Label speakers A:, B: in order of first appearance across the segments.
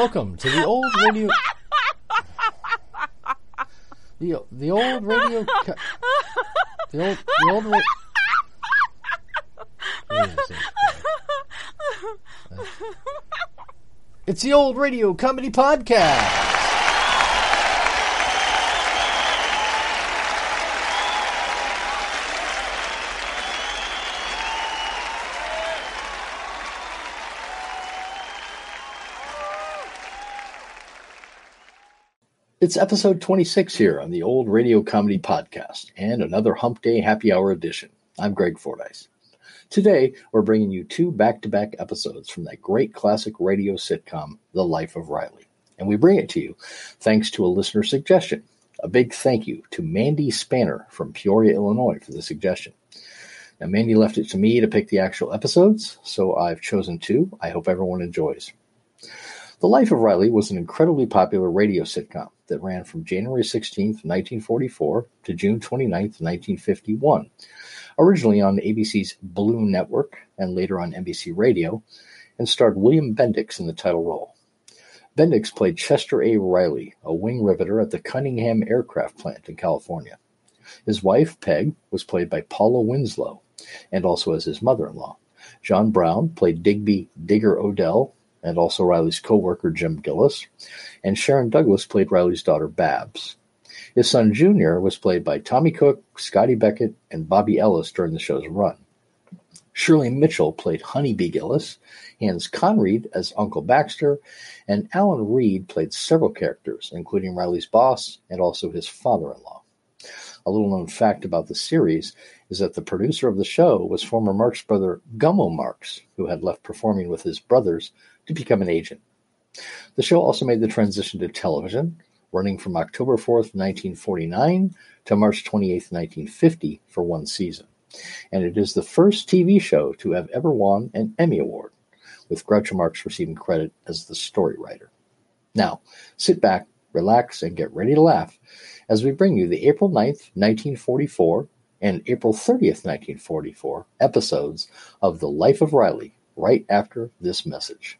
A: Welcome to the old radio. The the old radio. Co- the old the old. Ra- It's the old radio comedy podcast. It's episode 26 here on the Old Radio Comedy Podcast and another Hump Day Happy Hour edition. I'm Greg Fordyce. Today, we're bringing you two back to back episodes from that great classic radio sitcom, The Life of Riley. And we bring it to you thanks to a listener suggestion. A big thank you to Mandy Spanner from Peoria, Illinois for the suggestion. Now, Mandy left it to me to pick the actual episodes, so I've chosen two. I hope everyone enjoys. The Life of Riley was an incredibly popular radio sitcom that ran from January 16, 1944 to June 29, 1951. Originally on ABC's Blue Network and later on NBC Radio, and starred William Bendix in the title role. Bendix played Chester A. Riley, a wing riveter at the Cunningham Aircraft Plant in California. His wife, Peg, was played by Paula Winslow, and also as his mother in law. John Brown played Digby Digger O'Dell and also Riley's co-worker Jim Gillis, and Sharon Douglas played Riley's daughter Babs. His son Junior was played by Tommy Cook, Scotty Beckett, and Bobby Ellis during the show's run. Shirley Mitchell played Honeybee Gillis, Hans Conried as Uncle Baxter, and Alan Reed played several characters, including Riley's boss and also his father-in-law. A little known fact about the series is that the producer of the show was former Marx brother Gummo Marx, who had left performing with his brothers to become an agent. The show also made the transition to television, running from October 4th, 1949 to March 28th, 1950 for one season. And it is the first TV show to have ever won an Emmy Award, with Groucho Marx receiving credit as the story writer. Now, sit back, relax, and get ready to laugh as we bring you the April 9th, 1944 and April 30th, 1944 episodes of The Life of Riley right after this message.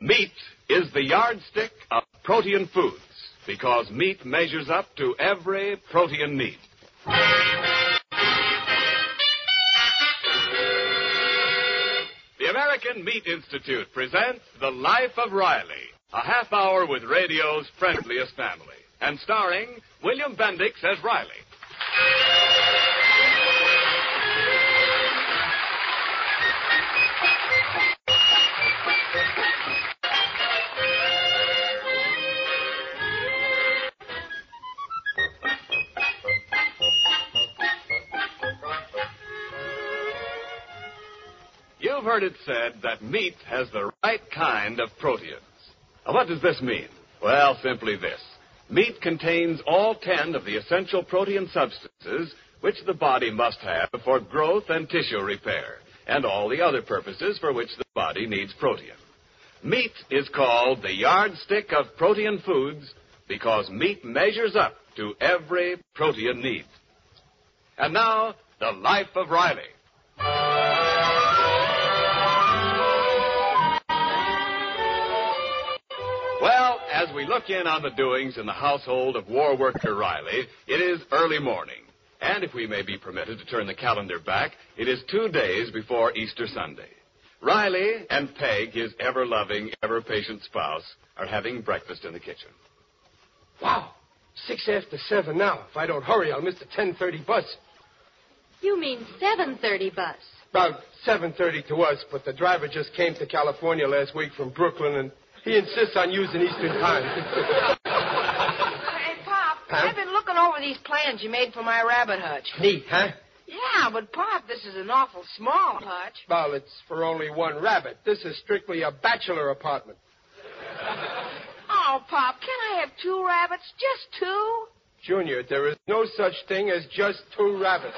B: Meat is the yardstick of protein foods because meat measures up to every protein need. The American Meat Institute presents The Life of Riley, a half hour with radio's friendliest family, and starring William Bendix as Riley. You've heard it said that meat has the right kind of proteins. Now, what does this mean? Well, simply this. Meat contains all ten of the essential protein substances which the body must have for growth and tissue repair, and all the other purposes for which the body needs protein. Meat is called the yardstick of protein foods because meat measures up to every protein need. And now, the life of Riley. As we look in on the doings in the household of war worker Riley, it is early morning. And if we may be permitted to turn the calendar back, it is two days before Easter Sunday. Riley and Peg, his ever loving, ever patient spouse, are having breakfast in the kitchen.
C: Wow. Six after seven now. If I don't hurry, I'll miss the 10.30 bus.
D: You mean 7:30 bus?
C: About 7.30 to us, but the driver just came to California last week from Brooklyn, and he insists on using Eastern time.
E: Hey, Pop,
C: Huh?
E: I've been looking over these plans you made for my rabbit hutch.
C: Neat, huh?
E: Yeah, but Pop, this is an awful small hutch.
C: Well, it's for only one rabbit. This is strictly a bachelor apartment.
E: Oh, Pop, can I have two rabbits? Just two?
C: Junior, there is no such thing as just two rabbits.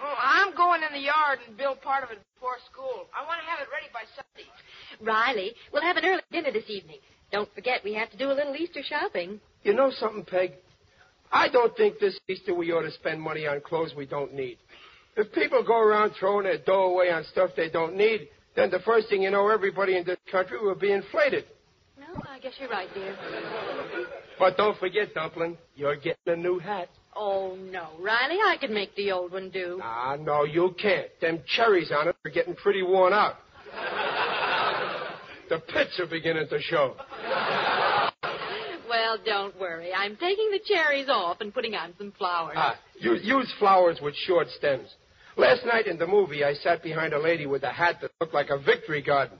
E: Oh, I'm going in the yard and build part of it before school. I want to have it ready by Sunday.
D: Riley, we'll have an early dinner this evening. Don't forget, we have to do a little Easter shopping.
C: You know something, Peg? I don't think this Easter we ought to spend money on clothes we don't need. If people go around throwing their dough away on stuff they don't need, then the first thing you know, everybody in this country will be inflated.
D: No, I guess you're right, dear.
C: But don't forget, Dumpling, you're getting a new hat.
D: Oh, no. Riley, I could make the old one do.
C: Ah, no, you can't. Them cherries on it are getting pretty worn out. the pits are beginning to show.
D: Well, don't worry. I'm taking the cherries off and putting on some flowers.
C: Ah, use, use flowers with short stems. Last night in the movie, I sat behind a lady with a hat that looked like a victory garden.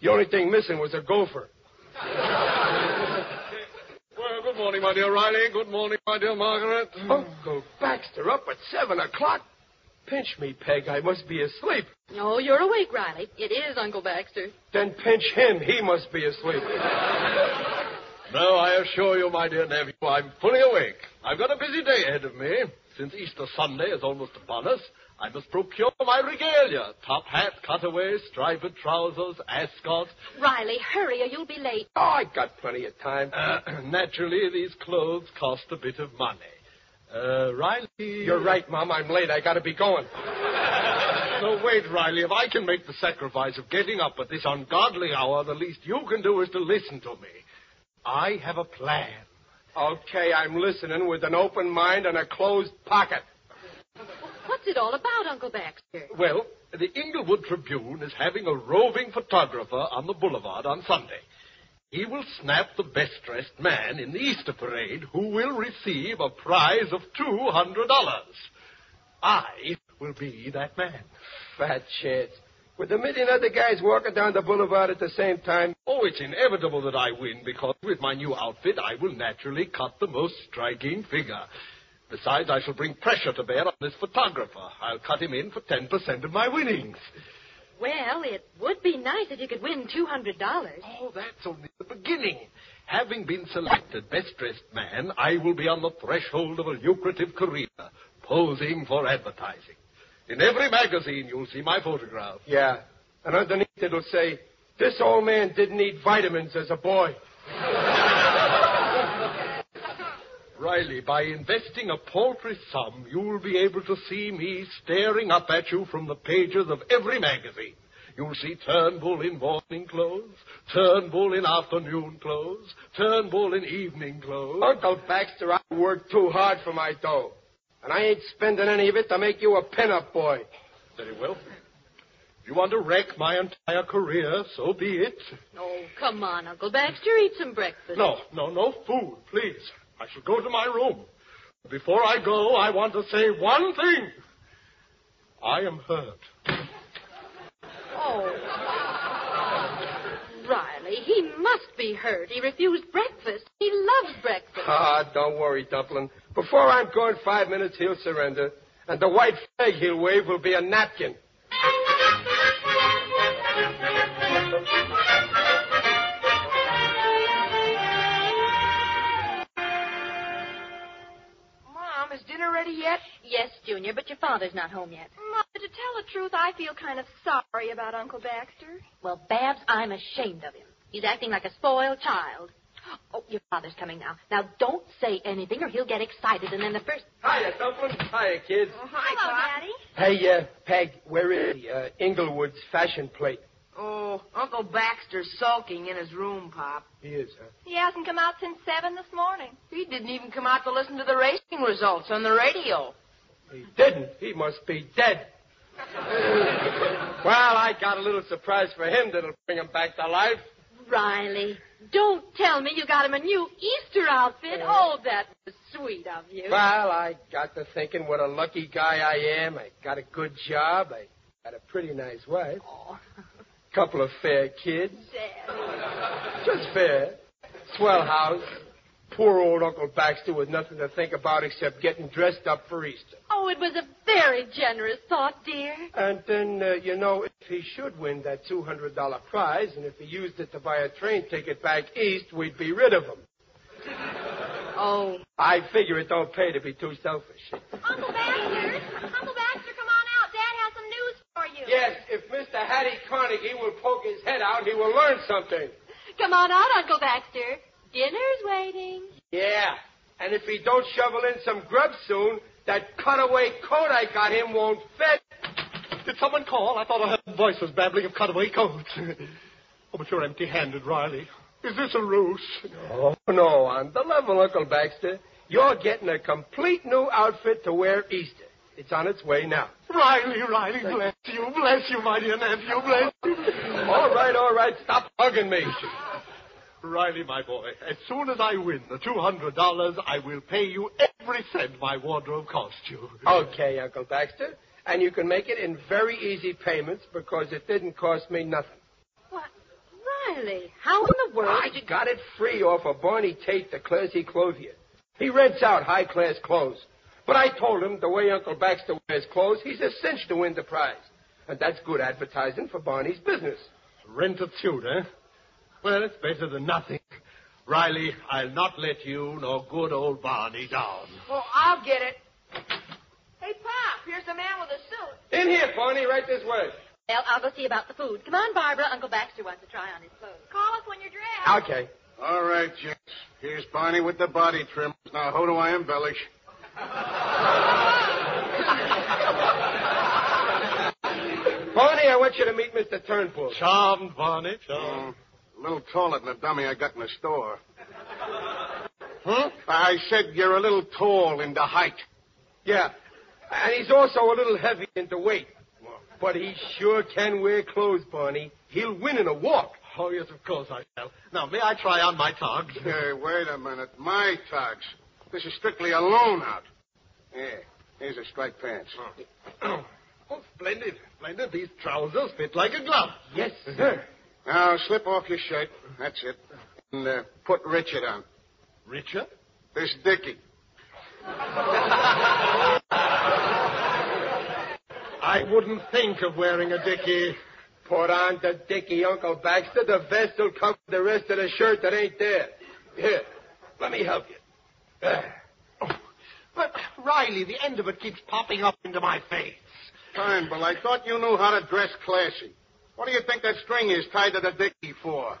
C: The only thing missing was a gopher.
F: Well, good morning, my dear Riley. Good morning, my dear Margaret.
C: Uncle Baxter up at seven o'clock? Pinch me, Peg. I must be asleep.
D: No, you're awake, Riley. It is Uncle Baxter.
C: Then pinch him. He must be asleep.
F: No, I assure you, my dear nephew, I'm fully awake. I've got a busy day ahead of me. Since Easter Sunday is almost upon us, I must procure my regalia. Top hat, cutaway, striped trousers, ascot.
D: Riley, hurry or you'll be late.
C: Oh, I got plenty of time.
F: Uh, naturally, these clothes cost a bit of money. Uh, Riley...
C: You're right, Mom. I'm late. I gotta be going.
F: No, wait, Riley. If I can make the sacrifice of getting up at this ungodly hour, the least you can do is to listen to me. I have a plan.
C: Okay, I'm listening with an open mind and a closed pocket.
D: What's it all about, Uncle Baxter?
F: Well, the Inglewood Tribune is having a roving photographer on the boulevard on Sunday. He will snap the best dressed man in the Easter parade who will receive a prize of $200. I will be that man.
C: Fat chance. With a million other guys walking down the boulevard at the same time,
F: Oh, it's inevitable that I win because with my new outfit I will naturally cut the most striking figure. Besides, I shall bring pressure to bear on this photographer. I'll cut him in for 10% of my winnings.
D: Well, it would be nice if you could win $200.
F: Oh, that's only the beginning. Having been selected best dressed man, I will be on the threshold of a lucrative career, posing for advertising. In every magazine, you'll see my photograph.
C: yeah. And underneath it'll say, this old man didn't eat vitamins as a boy.
F: Riley, by investing a paltry sum, you will be able to see me staring up at you from the pages of every magazine. You'll see Turnbull in morning clothes, Turnbull in afternoon clothes, Turnbull in evening clothes.
C: Uncle Baxter, I worked too hard for my dough. And I ain't spending any of it to make you a pin-up boy.
F: Very well. If you want to wreck my entire career, so be it.
D: Oh, come on, Uncle Baxter. Eat some breakfast.
F: No, no, no food, please. I shall go to my room. Before I go, I want to say one thing. I am hurt.
D: Oh. Riley, he must be hurt. He refused breakfast. He loves breakfast.
C: Ah, don't worry, Dumpling. Before I'm gone five minutes, he'll surrender. And the white flag he'll wave will be a napkin.
E: Mom, ready yet?
D: Yes, Junior, but your father's not home yet.
G: Mother, to tell the truth, I feel kind of sorry about Uncle Baxter.
D: Well, Babs, I'm ashamed of him. He's acting like a spoiled child. Oh, your father's coming now. Now, don't say anything or he'll get excited, and then the first.
C: Hiya, Dumpling. Hiya, kids.
E: Oh, hi,
G: Hello,
E: Pop.
G: Daddy.
C: Hey, uh, Peg, where is he? Uh, Inglewood's fashion plate.
E: Oh, Uncle Baxter's sulking in his room, Pop.
C: He is, huh?
G: He hasn't come out since 7 this morning.
E: He didn't even come out to listen to the racing results on the radio.
C: He didn't. He must be dead. well, I got a little surprise for him that'll bring him back to life.
D: Riley, don't tell me you got him a new Easter outfit. Oh, that was sweet of you.
C: Well, I got to thinking what a lucky guy I am. I got a good job. I got a pretty nice wife.
D: Oh,
C: Couple of fair kids. Just fair. Swell house. Poor old Uncle Baxter with nothing to think about except getting dressed up for Easter.
G: Oh,
D: it was a very generous thought, dear.
C: And then, uh, you know, if he should win that $200 prize, and if he used it to buy a train ticket back east, we'd be rid of him.
D: Oh.
C: I figure it don't pay to be too selfish.
G: Uncle Baxter, Uncle Baxter, come on out. Dad has some news for you.
C: Yes, if. Hattie Carnegie will poke his head out, he will learn something.
D: Come on out, Uncle Baxter. Dinner's waiting.
C: Yeah, and if he don't shovel in some grub soon, that cutaway coat I got him won't fit.
F: Did someone call? I thought I heard voices babbling of cutaway coats. oh, but you're empty-handed, Riley. Is this a ruse?
C: Oh, no, on the level, Uncle Baxter. You're getting a complete new outfit to wear Easter. It's on its way now.
F: Riley, Riley, bless you, bless you, my dear nephew, bless you.
C: All right, all right, stop hugging me.
F: Riley, my boy, as soon as I win the $200, I will pay you every cent my wardrobe cost you.
C: Okay, Uncle Baxter. And you can make it in very easy payments because it didn't cost me nothing.
D: What? Riley, how in the world
C: I got it free off of Barney Tate, the classy clothier. He rents out high-class clothes. But I told him the way Uncle Baxter wears clothes, he's a cinch to win the prize. And that's good advertising for Barney's business.
F: Rent a suit, eh? Well, it's better than nothing. Riley, I'll not let you nor good old Barney down.
E: Well, I'll get it. Hey, Pop, here's the man with a suit.
C: In here, Barney, right this way.
D: Well, I'll go see about the food. Come on, Barbara. Uncle Baxter wants to try on his clothes.
G: Call us when you're dressed.
C: Okay.
H: All right, gents. Here's Barney with the body trim. Now, who do I embellish?
C: Barney, I want you to meet Mr. Turnbull.
F: Charmed, Barney, charmed.
H: Mm, a little taller than the dummy I got in the store. Huh? I said you're a little tall in the height.
C: Yeah. And he's also a little heavy in the weight. But he sure can wear clothes, Barney. He'll win in a walk.
F: Oh, yes, of course I shall. Now, may I try on my togs?
H: Hey, wait a minute. My togs. This is strictly a loan out. Yeah, here's a striped pants.
F: Oh, splendid, splendid. These trousers fit like a glove.
C: Yes, sir.
H: Now, slip off your shirt. That's it. And uh, put Richard on.
F: Richard?
H: This Dickie.
F: I wouldn't think of wearing a dickie.
C: Put on the dicky, Uncle Baxter. The vest will cover the rest of the shirt that ain't there. Here, let me help you. There.
F: But, Riley, the end of it keeps popping up into my face.
H: Fine, but I thought you knew how to dress classy. What do you think that string is tied to the Dickie for?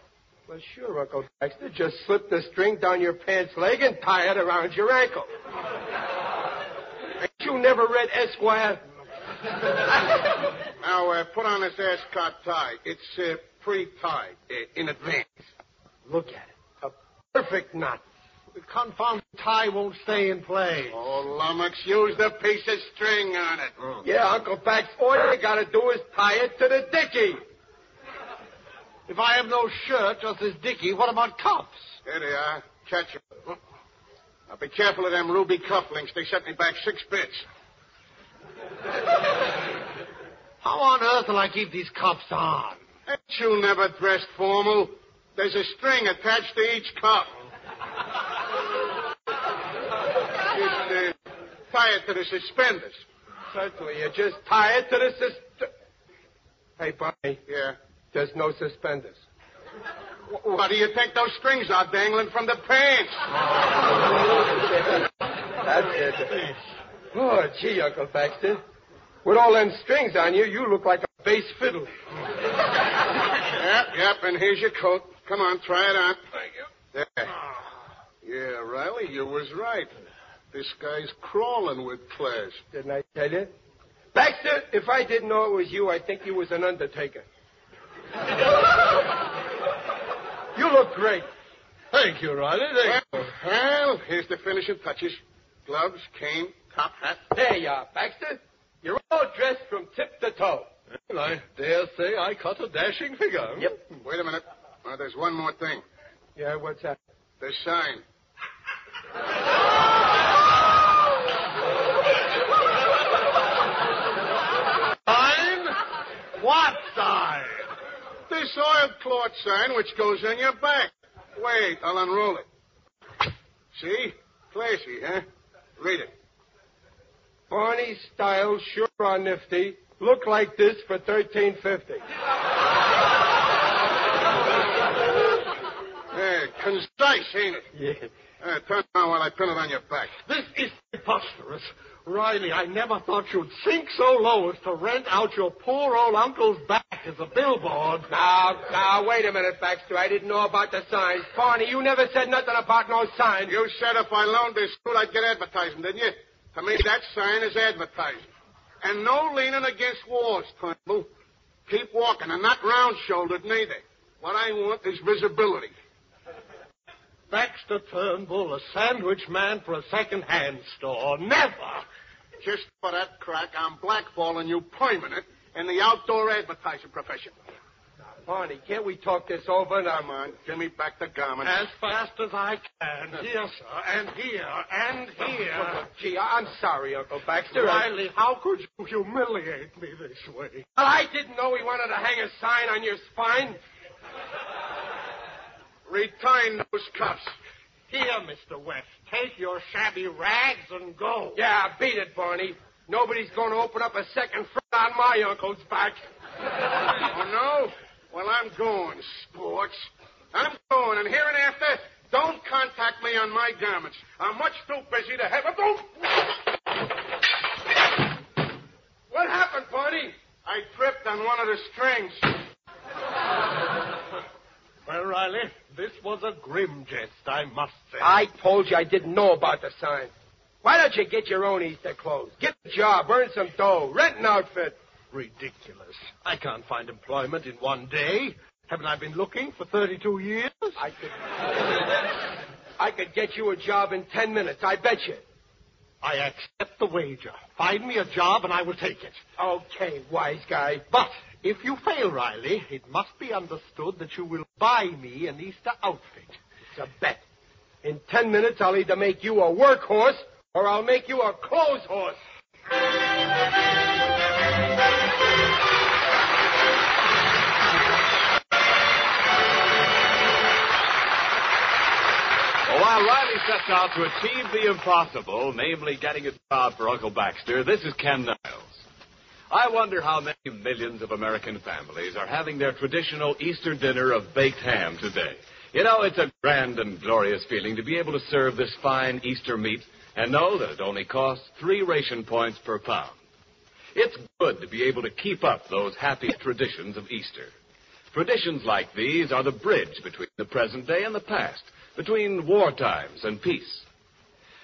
C: Well, sure, Uncle Baxter. Just slip the string down your pants leg and tie it around your ankle. Ain't you never read Esquire?
H: Now, uh, put on this ascot tie. It's uh, pre-tied uh, in advance.
C: Look at it. A perfect knot.
F: The confounded tie won't stay in place.
H: Oh, lummox, use the piece of string on it. Mm.
C: Yeah, Uncle Baxter. All you gotta do is tie it to the dicky.
F: If I have no shirt, just this dickie, what about cuffs?
H: There they are. Catch 'em. Now, be careful of them ruby cufflinks. They set me back six bits.
F: How on earth will I keep these cuffs on?
H: Ain't you never dressed formal? There's a string attached to each cuff. Just uh, tie it to the suspenders.
C: Certainly, you just tie it to the sus- Hey, Barney,
H: Yeah.
C: there's no suspenders.
H: Wh- What do you think those strings are dangling from the pants?
C: That's it. Oh, gee, Uncle Baxter. With all them strings on you, you look like a bass fiddle.
H: Yep, yep, and here's your coat. Come on, try it on. Thank you. There. Yeah, Riley, you was right. This guy's crawling with class.
C: Didn't I tell you? Baxter, if I didn't know it was you, I'd think you was an undertaker. you look great.
F: Thank you, Riley. Thank
H: Well, well, here's the finishing touches. Gloves, cane, top hat.
C: There you are, Baxter. You're all dressed from tip to toe.
F: you. I dare say I cut a dashing figure.
C: Yep.
H: Wait a minute. Uh, there's one more thing.
C: Yeah, what's that?
H: The sign.
F: Sign? What sign?
H: This oilcloth sign which goes on your back. Wait, I'll unroll it. See? Classy, huh? Read it.
C: Barney styles sure are nifty. Look like this for thirteen fifty.
H: Hey, concise, ain't it?
C: Yeah.
H: Uh, turn around while I pin it on your back.
F: This is preposterous. Riley, I never thought you'd sink so low as to rent out your poor old uncle's back as a billboard.
C: Now, now, wait a minute, Baxter. I didn't know about the signs. Barney, you never said nothing about no signs.
H: You said if I loaned this school, I'd get advertising, didn't you? To me, that sign is advertising. And no leaning against walls, Turnbull. Keep walking, and not round-shouldered neither. What I want is visibility.
F: Baxter Turnbull, a sandwich man for a second-hand store. Never!
H: Just for that crack, I'm blackballing you permanent in the outdoor advertising profession.
C: Barney, can't we talk this over? Now,
H: Come on, give me back the garment.
F: As fast as I can. Here, sir, and here, and here.
C: Oh, gee, I- I'm sorry, Uncle Baxter. I-
F: Riley, how could you humiliate me this way?
C: Well, I didn't know he wanted to hang a sign on your spine.
H: Retain those cuffs.
F: Here, Mr. West, take your shabby rags and go.
C: Yeah, beat it, Barney. Nobody's going to open up a second front on my uncle's back.
H: Oh, no? Well, I'm going, sports. I'm going, and hereinafter, don't contact me on my garments. I'm much too busy to have a... Don't!
C: What happened, Barney?
H: I tripped on one of the strings.
F: Well, Riley, this was a grim jest, I must say.
C: I told you I didn't know about the sign. Why don't you get your own Easter clothes? Get a job, earn some dough, rent an outfit.
F: Ridiculous. I can't find employment in one day. Haven't I been looking for 32 years?
C: I could. I could get you a job in ten minutes, I bet you.
F: I accept the wager. Find me a job and I will take it.
C: Okay, wise guy.
F: But if you fail, Riley, it must be understood that you will buy me an Easter outfit.
C: It's a bet. In ten minutes, I'll either make you a workhorse or I'll make you a clothes horse.
B: While Riley sets out to achieve the impossible, namely getting a job for Uncle Baxter, this is Ken Niles. I wonder how many millions of American families are having their traditional Easter dinner of baked ham today. You know, it's a grand and glorious feeling to be able to serve this fine Easter meat and know that it only costs three ration points per pound. It's good to be able to keep up those happy traditions of Easter. Traditions like these are the bridge between the present day and the past, between war times and peace.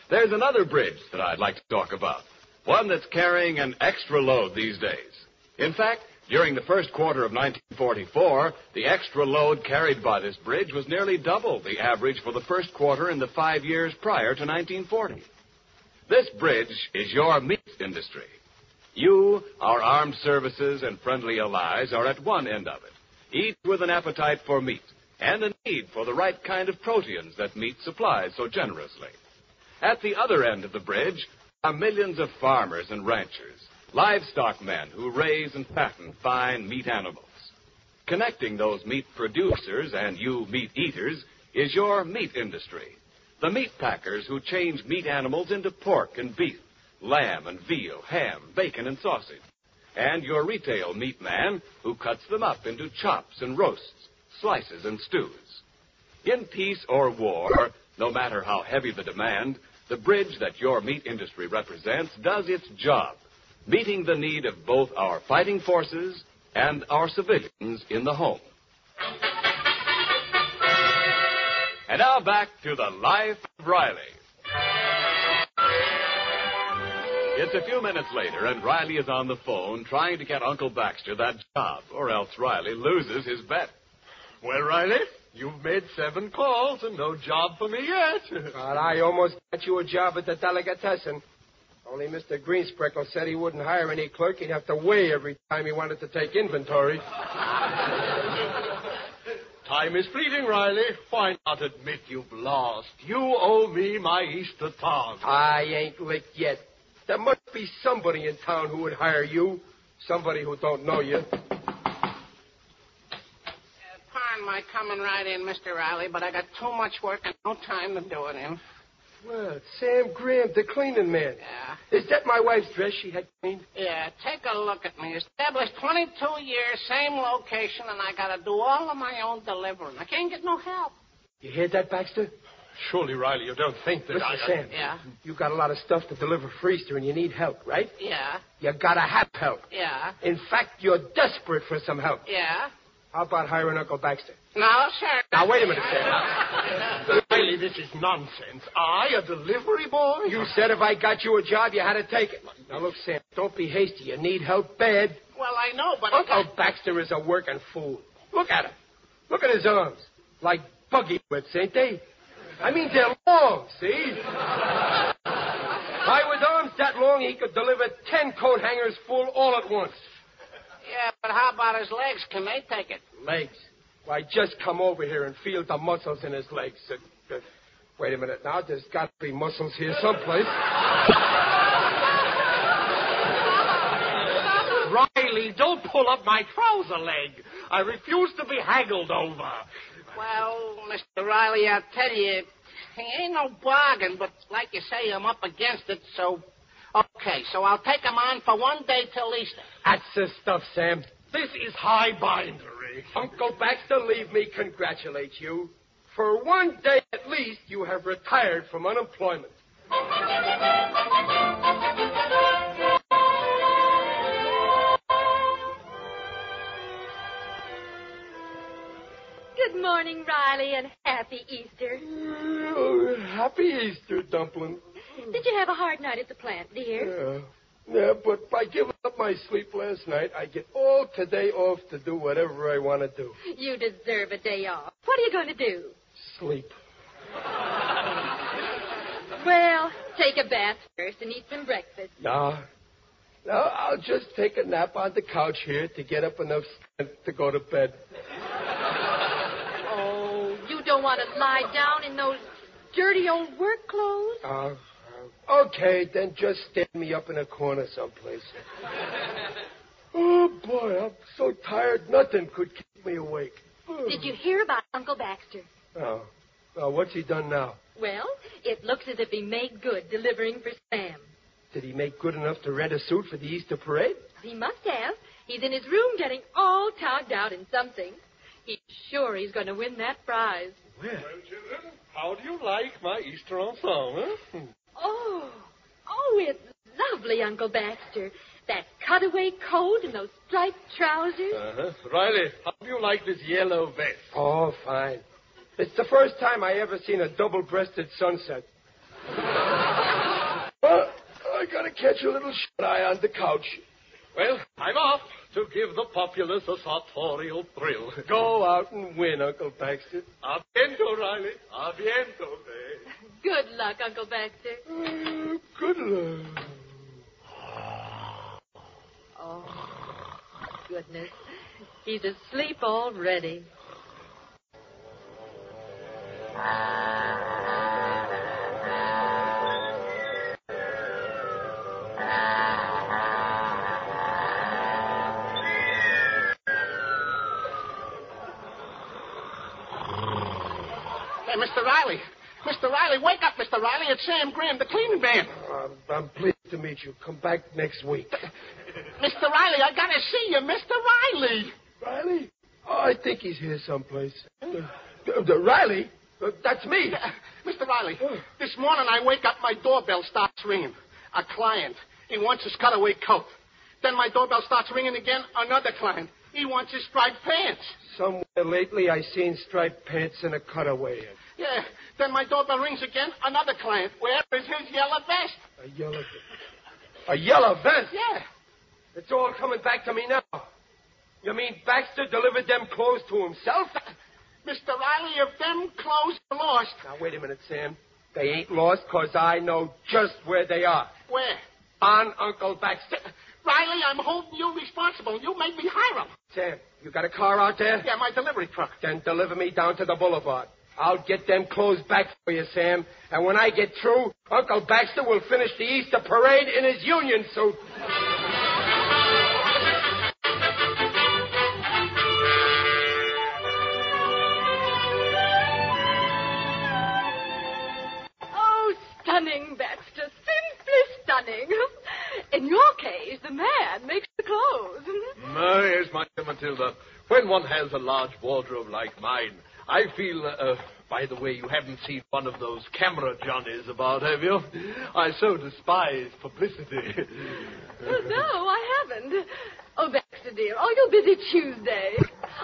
B: There's another bridge that I'd like to talk about, one that's carrying an extra load these days. In fact, during the first quarter of 1944, the extra load carried by this bridge was nearly double the average for the first quarter in the five years prior to 1940. This bridge is your meat industry. You, our armed services and friendly allies, are at one end of it, each with an appetite for meat and a need for the right kind of proteins that meat supplies so generously. At the other end of the bridge are millions of farmers and ranchers, livestock men who raise and fatten fine meat animals. Connecting those meat producers and you meat eaters is your meat industry. The meat packers who change meat animals into pork and beef, lamb and veal, ham, bacon and sausage. And your retail meat man who cuts them up into chops and roasts, slices and stews. In peace or war, no matter how heavy the demand, the bridge that your meat industry represents does its job, meeting the need of both our fighting forces and our civilians in the home. And now back to the life of Riley. It's a few minutes later, and Riley is on the phone trying to get Uncle Baxter that job, or else Riley loses his bet.
F: Well, Riley, you've made seven calls and no job for me yet.
C: I almost got you a job at the delicatessen. Only Mr. Greensprickle said he wouldn't hire any clerk. He'd have to weigh every time he wanted to take inventory.
F: Time is fleeting, Riley. Why not admit you've lost? You owe me my Easter tong.
C: I ain't licked yet. There must be somebody in town who would hire you. Somebody who don't know you.
I: Pardon my coming right in, Mr. Riley, but I got too much work and no time to do it in.
C: Well, Sam Graham, the cleaning man.
I: Yeah.
C: Is that my wife's dress she had cleaned?
I: Yeah, take a look at me. Established 22 years, same location, and I got to do all of my own delivering. I can't get no help.
C: You hear that, Baxter?
F: Surely, Riley, you don't think that
C: Listen,
F: I...
C: Sam.
I: Yeah.
C: You got a lot of stuff to deliver for Easter, and you need help, right?
I: Yeah,
C: You gotta have help.
I: yeah,
C: In fact, you're desperate for some help.
I: yeah.
C: How about hiring Uncle Baxter?
I: No, sir.
C: Now, wait a minute, Sam.
F: Riley, this is nonsense. I, a delivery boy?
C: You said if I got you a job, you had to take it. Now, look, Sam, don't be hasty. You need help bad.
I: Well, I know, but I
C: Uncle
I: got...
C: Baxter is a working fool. Look at him. Look at his arms. Like buggy whips, ain't they? I mean, they're long, see? Why, with arms that long, he could deliver ten coat hangers full all at once.
I: Yeah, but how about his legs? Can they take it?
C: Legs. Why, just come over here and feel the muscles in his legs. Uh, uh, wait a minute now. There's got to be muscles here someplace.
F: Riley, don't pull up my trouser leg. I refuse to be haggled over.
I: Well, Mr. Riley, I'll tell you, he ain't no bargain, but like you say, I'm up against it, so... Okay, so I'll take him on for one day till Easter.
C: That's the stuff, Sam.
F: This is high bindery.
C: Uncle Baxter, leave me congratulate you. For one day at least, you have retired from unemployment.
D: Good morning, Riley, and happy Easter.
C: Oh, happy Easter, Dumpling.
D: Did you have a hard night at the plant, dear?
C: Yeah. Yeah, but by giving up my sleep last night, I get all today off to do whatever I want to do.
D: You deserve a day off. What are you going to do?
C: Sleep.
D: Well, take a bath first and eat some breakfast.
C: No. No, I'll just take a nap on the couch here to get up enough strength to go to bed.
D: Oh, you don't want to lie down in those dirty old work clothes?
C: Uh, okay, then just stand me up in a corner someplace. oh, boy, I'm so tired, nothing could keep me awake.
D: Did you hear about Uncle Baxter?
C: Oh. Well, what's he done now?
D: Well, it looks as if he made good delivering for Sam.
C: Did he make good enough to rent a suit for the Easter parade?
D: He must have. He's in his room getting all togged out in something. He's sure he's going to win that prize.
F: Well, children, how do you like my Easter ensemble? Huh?
D: Oh, oh, it's lovely, Uncle Baxter. That cutaway coat and those striped trousers.
F: Uh-huh. Riley, how do you like this yellow vest?
C: Oh, fine. It's the first time I ever seen a double-breasted sunset. well, I gotta catch a little shut-eye on the couch.
F: Well, I'm off to give the populace a sartorial thrill.
C: Go out and win, Uncle Baxter.
F: A biento, Riley. A biento, eh?
D: Good luck, Uncle Baxter.
C: Uh, good luck.
D: Oh, goodness. He's asleep already.
I: Riley. Mr. Riley, wake up, Mr. Riley. It's Sam Graham, the cleaning man.
C: I'm, I'm pleased to meet you. Come back next week.
I: Mr. Riley, I gotta see you, Mr. Riley.
C: Riley? Oh, I think he's here someplace. Uh, uh, uh, Riley? Uh, that's me.
I: Mr. Riley, this morning I wake up, my doorbell starts ringing. A client. He wants his cutaway coat. Then my doorbell starts ringing again. Another client. He wants his striped pants.
C: Somewhere lately I seen striped pants and a cutaway.
I: Yeah. Then my doorbell rings again. Another client. Where is his yellow vest?
C: A yellow A yellow vest?
I: Yeah.
C: It's all coming back to me now. You mean Baxter delivered them clothes to himself?
I: Uh, Mr. Riley, if them clothes are lost.
C: Now, wait a minute, Sam. They ain't lost because I know just where they are.
I: Where?
C: On Uncle Baxter.
I: Riley, I'm holding you responsible. You made me hire him.
C: Sam, you got a car out there?
I: Yeah, my delivery truck.
C: Then deliver me down to the boulevard. I'll get them clothes back for you, Sam. And when I get through, Uncle Baxter will finish the Easter parade in his union suit.
D: Oh, in your case, the man makes the clothes.
F: oh, yes, my dear Matilda. When one has a large wardrobe like mine, I feel. Uh, uh, by the way, you haven't seen one of those camera johnnies about, have you? I so despise publicity.
J: oh, no, I haven't. Oh, Baxter, dear, are you busy Tuesday?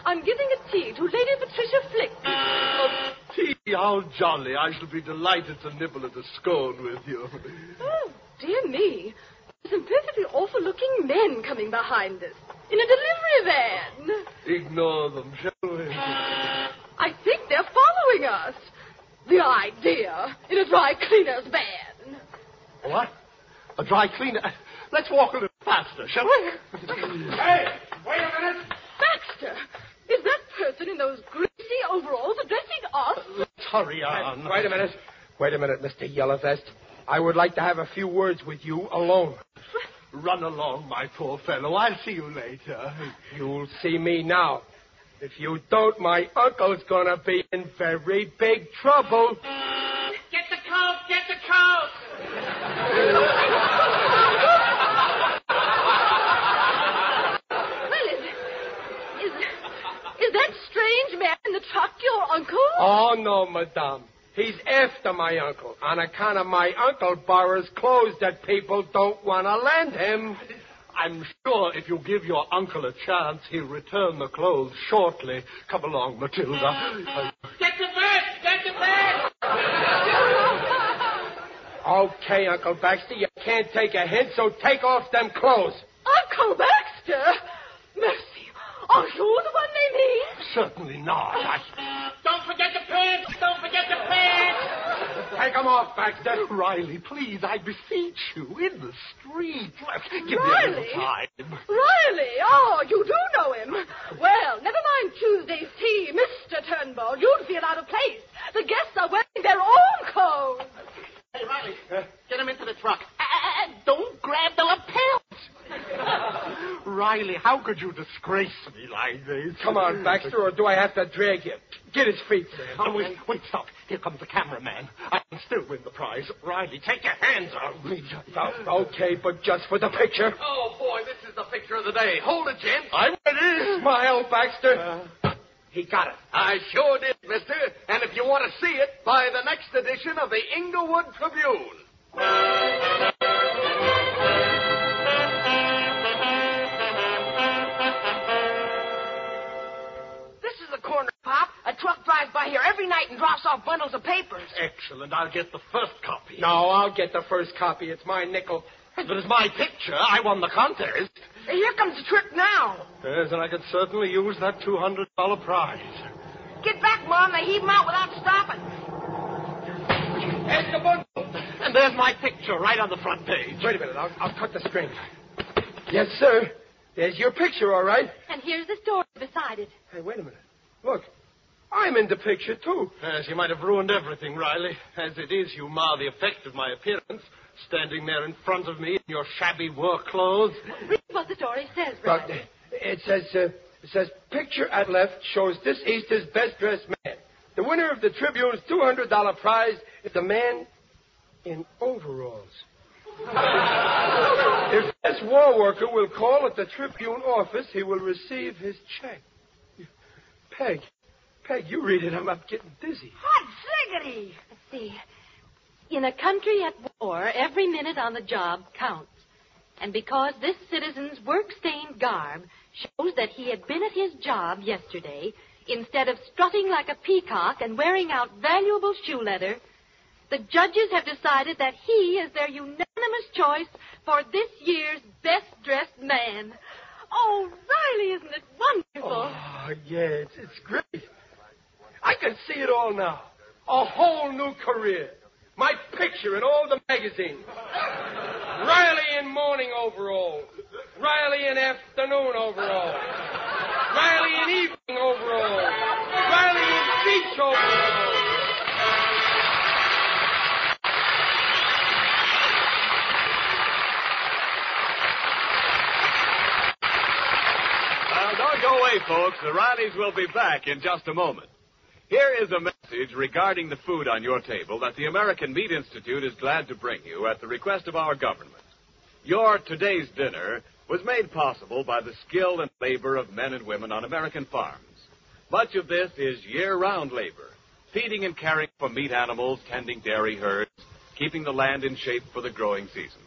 J: I'm giving a tea to Lady Patricia Flick.
F: Oh, tea? How jolly. I shall be delighted to nibble at a scone with you.
J: Oh, dear me. There's some perfectly awful-looking men coming behind us in a delivery van.
F: Ignore them, shall we?
J: I think they're following us. The idea in a dry cleaner's van.
F: What? A dry cleaner? Let's walk a little faster, shall we?
C: Hey, wait a minute.
J: Baxter, is that person in those greasy overalls addressing us?
F: Let's hurry on.
C: Wait a minute. Wait a minute, Mr. Yellowvest. I would like to have a few words with you alone.
F: Run along, my poor fellow. I'll see you later.
C: You'll see me now. If you don't, my uncle's gonna be in very big trouble.
E: Get the coat! Get the coat!
J: Well, is, is, is that strange man in the truck your uncle?
C: Oh, no, madame. He's after my uncle on account of my uncle borrows clothes that people don't want to lend him.
F: I'm sure if you give your uncle a chance, he'll return the clothes shortly. Come along, Matilda.
E: Get the bed! Get the bed!
C: Okay, Uncle Baxter, you can't take a hint, so take off them clothes.
J: Uncle Baxter? Mercy. Are you the one they mean?
F: certainly not. I...
E: Don't forget the pants! Don't forget the pants!
C: Take them off, Baxter.
F: Riley, please, I beseech you, in the street. Give me a
J: Riley?
F: little time.
J: Riley? Oh, you do know him. Well, never mind Tuesday's tea, Mr. Turnbull. You'd feel out of place. The guests are wearing their own clothes.
I: Hey, Riley, get him into the truck. Uh, don't grab the lapels.
F: Riley, how could you disgrace me like this?
C: Come on, Baxter, or do I have to drag you? Get his feet, sir.
F: Oh, wait, wait, stop. Here comes the cameraman. I can still win the prize. Riley, take your hands off me.
C: Oh, okay, but just for the picture.
K: Oh, boy, this is the picture of the day. Hold it, gents.
F: I'm ready.
C: Smile, Baxter.
K: He got it. I sure did, mister. And if you want to see it, buy the next edition of the Inglewood Tribune.
E: By here every night and drops off bundles of papers.
F: Excellent. I'll get the first copy.
C: No, I'll get the first copy. It's my nickel.
F: But it's my picture. I won the contest.
E: Here comes the trick now.
F: Yes, and I could certainly use that $200 prize.
E: Get back, Mom. They heave 'em out without stopping.
C: Here's the bundle.
F: And there's my picture right on the front page.
C: Wait a minute. I'll, I'll cut the string. Yes, sir. There's your picture, all right.
D: And here's the story beside it.
C: Hey, wait a minute. Look, I'm in the picture, too.
F: Yes, you might have ruined everything, Riley. As it is, you mar the effect of my appearance, standing there in front of me in your shabby work clothes.
D: Read what the story says,
C: Well,
D: Riley.
C: it says, uh, it says, picture at left shows this Easter's best dressed man. The winner of the Tribune's $200 prize is a man in overalls. if this war worker will call at the Tribune office, he will receive his check. Peg, Peg, you read it. I'm, I'm getting dizzy.
E: Hot ziggity!
D: Let's see. In a country at war, every minute on the job counts. And because this citizen's work-stained garb shows that he had been at his job yesterday, instead of strutting like a peacock and wearing out valuable shoe leather, the judges have decided that he is their unanimous choice for this year's best-dressed man. Oh, Riley, isn't it wonderful?
C: Oh, yeah, it's, it's great. I can see it all now. A whole new career. My picture in all the magazines. Riley in morning overalls. Riley in afternoon overalls. Riley in evening overalls. Riley in beach overalls.
B: Well, uh, don't go away, folks. The Rileys will be back in just a moment. Here is a message regarding the food on your table that the American Meat Institute is glad to bring you at the request of our government. Your today's dinner was made possible by the skill and labor of men and women on American farms. Much of this is year-round labor, feeding and caring for meat animals, tending dairy herds, keeping the land in shape for the growing season.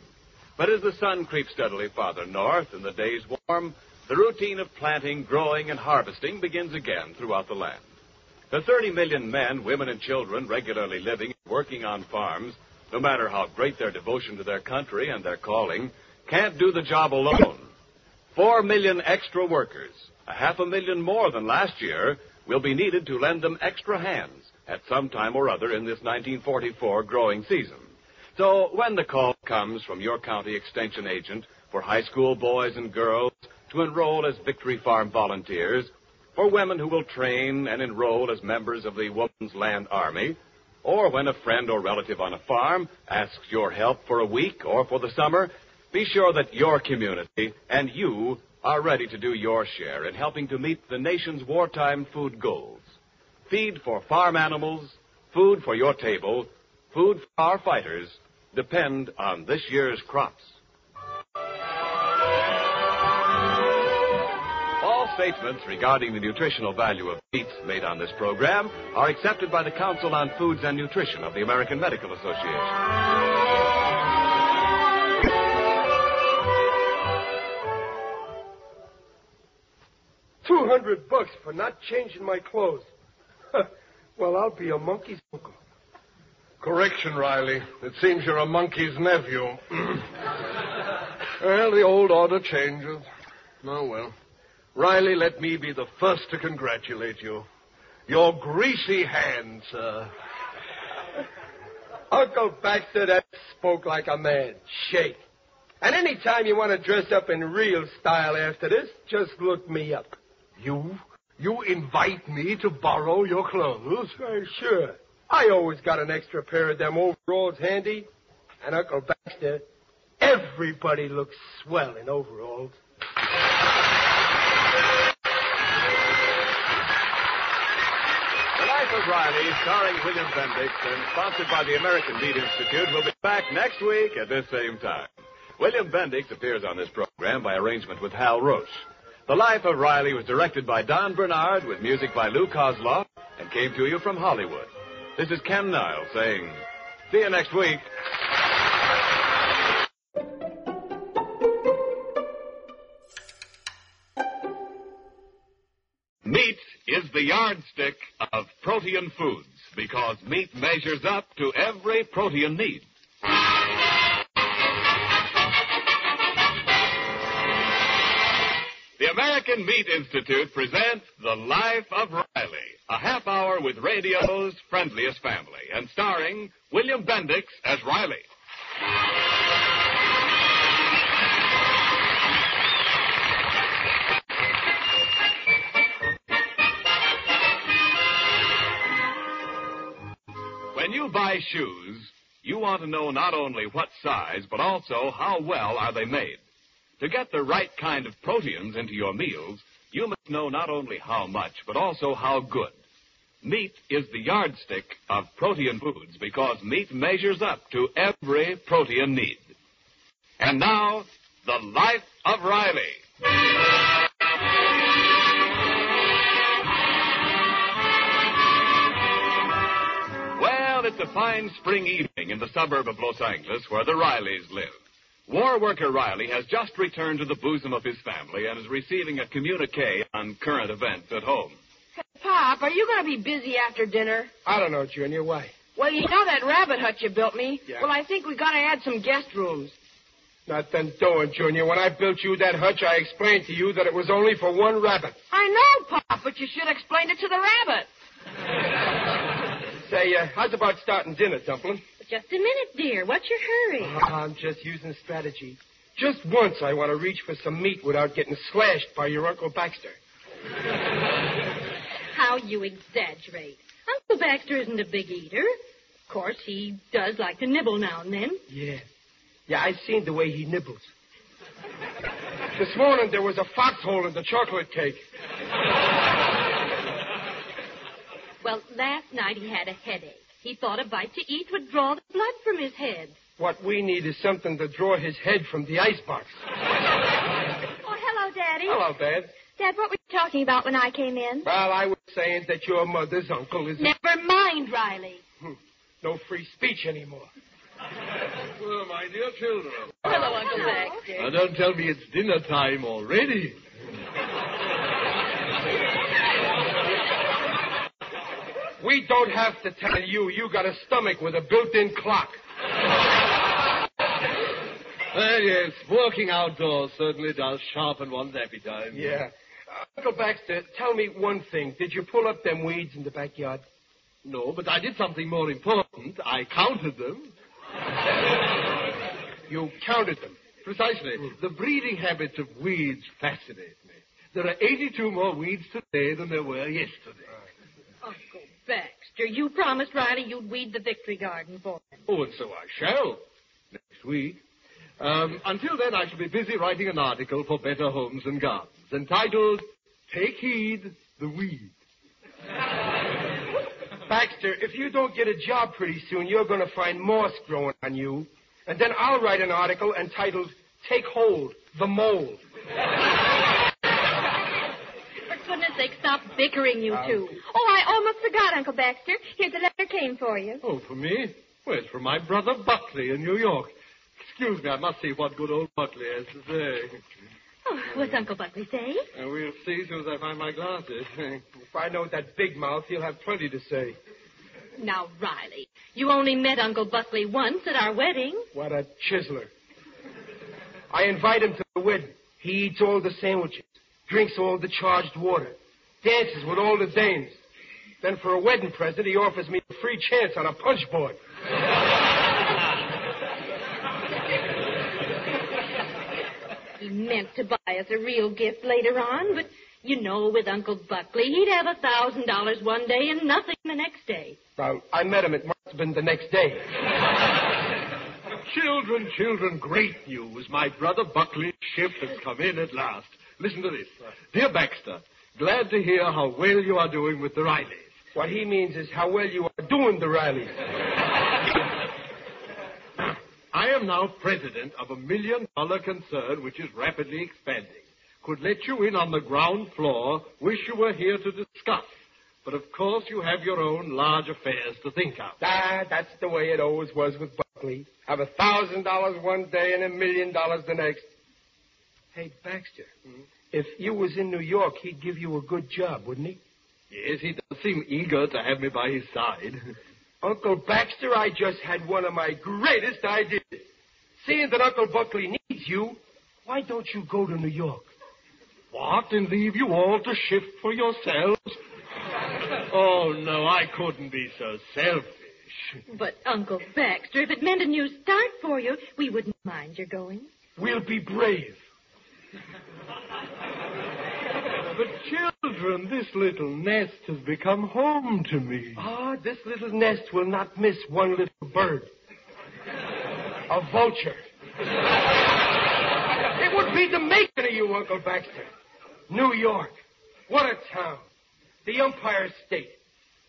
B: But as the sun creeps steadily farther north and the days warm, the routine of planting, growing, and harvesting begins again throughout the land. The 30 million men, women, and children regularly living and working on farms, no matter how great their devotion to their country and their calling, can't do the job alone. Four million extra workers, a half a million more than last year, will be needed to lend them extra hands at some time or other in this 1944 growing season. So when the call comes from your county extension agent for high school boys and girls to enroll as Victory Farm volunteers, for women who will train and enroll as members of the Woman's Land Army, or when a friend or relative on a farm asks your help for a week or for the summer, be sure that your community and you are ready to do your share in helping to meet the nation's wartime food goals. Feed for farm animals, food for your table, food for our fighters depend on this year's crops. Statements regarding the nutritional value of meats made on this program are accepted by the Council on Foods and Nutrition of the American Medical Association.
C: Two hundred bucks for not changing my clothes. well, I'll be a monkey's uncle.
F: Correction, Riley. It seems you're a monkey's nephew. well, the old order changes. Oh, well. Riley, let me be the first to congratulate you. Your greasy hand, sir.
C: Uncle Baxter, that spoke like a man. Shake. And any time you want to dress up in real style after this, just look me up.
F: You? You invite me to borrow your clothes?
C: Uh, sure. I always got an extra pair of them overalls handy. And Uncle Baxter, everybody looks swell in overalls.
B: Of Riley, starring William Bendix and sponsored by the American Meat Institute, will be back next week at this same time. William Bendix appears on this program by arrangement with Hal Roach. The Life of Riley was directed by Don Bernard with music by Lou Kozloff and came to you from Hollywood. This is Ken Niles saying, see you next week. The yardstick of protein foods because meat measures up to every protein need. The American Meat Institute presents The Life of Riley, a half hour with radio's friendliest family, and starring William Bendix as Riley. You buy shoes, you want to know not only what size, but also how well are they made. To get the right kind of proteins into your meals, you must know not only how much, but also how good. Meat is the yardstick of protein foods because meat measures up to every protein need. And now, the life of Riley. It's a fine spring evening in the suburb of Los Angeles where the Rileys live. War worker Riley has just returned to the bosom of his family and is receiving a communique on current events at home.
E: Pop, are you going to be busy after dinner?
C: I don't know, Junior. Why?
E: Well, you know that rabbit hut you built me?
C: Yeah.
E: Well, I think we got to add some guest rooms.
C: Nothing doing, Junior. When I built you that hutch, I explained to you that it was only for one rabbit.
E: I know, Pop, but you should explain it to the rabbit.
C: Say, uh, how's about starting dinner, Dumpling?
D: Just a minute, dear. What's your hurry?
C: I'm just using strategy. Just once I want to reach for some meat without getting slashed by your Uncle Baxter.
D: How you exaggerate. Uncle Baxter isn't a big eater. Of course, he does like to nibble now and then.
C: Yeah. Yeah, I've seen the way he nibbles. This morning there was a foxhole in the chocolate cake.
D: Well, last night he had a headache. He thought a bite to eat would draw the blood from his head.
C: What we need is something to draw his head from the icebox.
G: Oh, hello, Daddy.
C: Hello, Dad.
G: Dad, what were you talking about when I came in?
C: Well, I was saying that your mother's uncle is
D: Never mind, Riley. Hmm.
C: no free speech anymore.
F: Well, my dear children.
D: Hello, Uncle Baxter.
F: Now, don't tell me it's dinner time already.
C: We don't have to tell you. You got a stomach with a built-in clock.
F: Well, yes, working outdoors certainly does sharpen one's appetite.
C: Yeah. Uncle Baxter, tell me one thing. Did you pull up them weeds in the backyard?
F: No, but I did something more important. I counted them.
C: You counted them.
F: Precisely. Hmm. The breeding habits of weeds fascinate me. There are 82 more weeds today than there were yesterday.
D: Uncle Baxter, you promised Riley you'd weed the victory garden for him.
F: Oh, and so I shall. Next week. Um, until then, I shall be busy writing an article for Better Homes and Gardens entitled Take Heed, the Weed.
C: Baxter, if you don't get a job pretty soon, you're going to find moss growing on you. And then I'll write an article entitled Take Hold, the Mold.
D: For goodness sake, stop bickering, you two.
G: Oh, I almost forgot, Uncle Baxter. Here's a letter came for you.
F: Oh, for me? Well, it's from my brother Buckley in New York. Excuse me, I must see what good old Buckley has to say.
D: Oh, what's Uncle Buckley say?
F: Uh, we'll see as soon as I find my glasses.
C: If I know that big mouth, he'll have plenty to say.
D: Now, Riley, you only met Uncle Buckley once at our wedding.
C: What a chiseler. I invite him to the wedding. He eats all the sandwiches, drinks all the charged water, dances with all the dames. Then for a wedding present, he offers me a free chance on a punch board.
D: He meant to buy us a real gift later on, but you know, with Uncle Buckley, he'd have a thousand dollars one day and nothing the next day.
C: Well, I met him. It must have been the next day.
F: children, children, great news. My brother Buckley's ship has come in at last. Listen to this. Dear Baxter, glad to hear how well you are doing with the Rileys.
C: What he means is how well you are doing the Rileys.
F: I am now president of a million dollar concern which is rapidly expanding. Could let you in on the ground floor. Wish you were here to discuss. But of course you have your own large affairs to think of.
C: Ah, that's the way it always was with Buckley. Have a thousand dollars one day and a million dollars the next. Hey, Baxter, if you was in New York, he'd give you a good job, wouldn't he?
F: Yes, he does seem eager to have me by his side.
C: Uncle Baxter, I just had one of my greatest ideas. Seeing that Uncle Buckley needs you, why don't you go to New York?
F: What, and leave you all to shift for yourselves? Oh, no, I couldn't be so selfish.
D: But, Uncle Baxter, if it meant a new start for you, we wouldn't mind your going.
C: We'll be brave.
F: But, children, this little nest has become home to me.
C: Ah, this little nest will not miss one little bird. A vulture. It would be the making of you, Uncle Baxter. New York. What a town. The Empire State.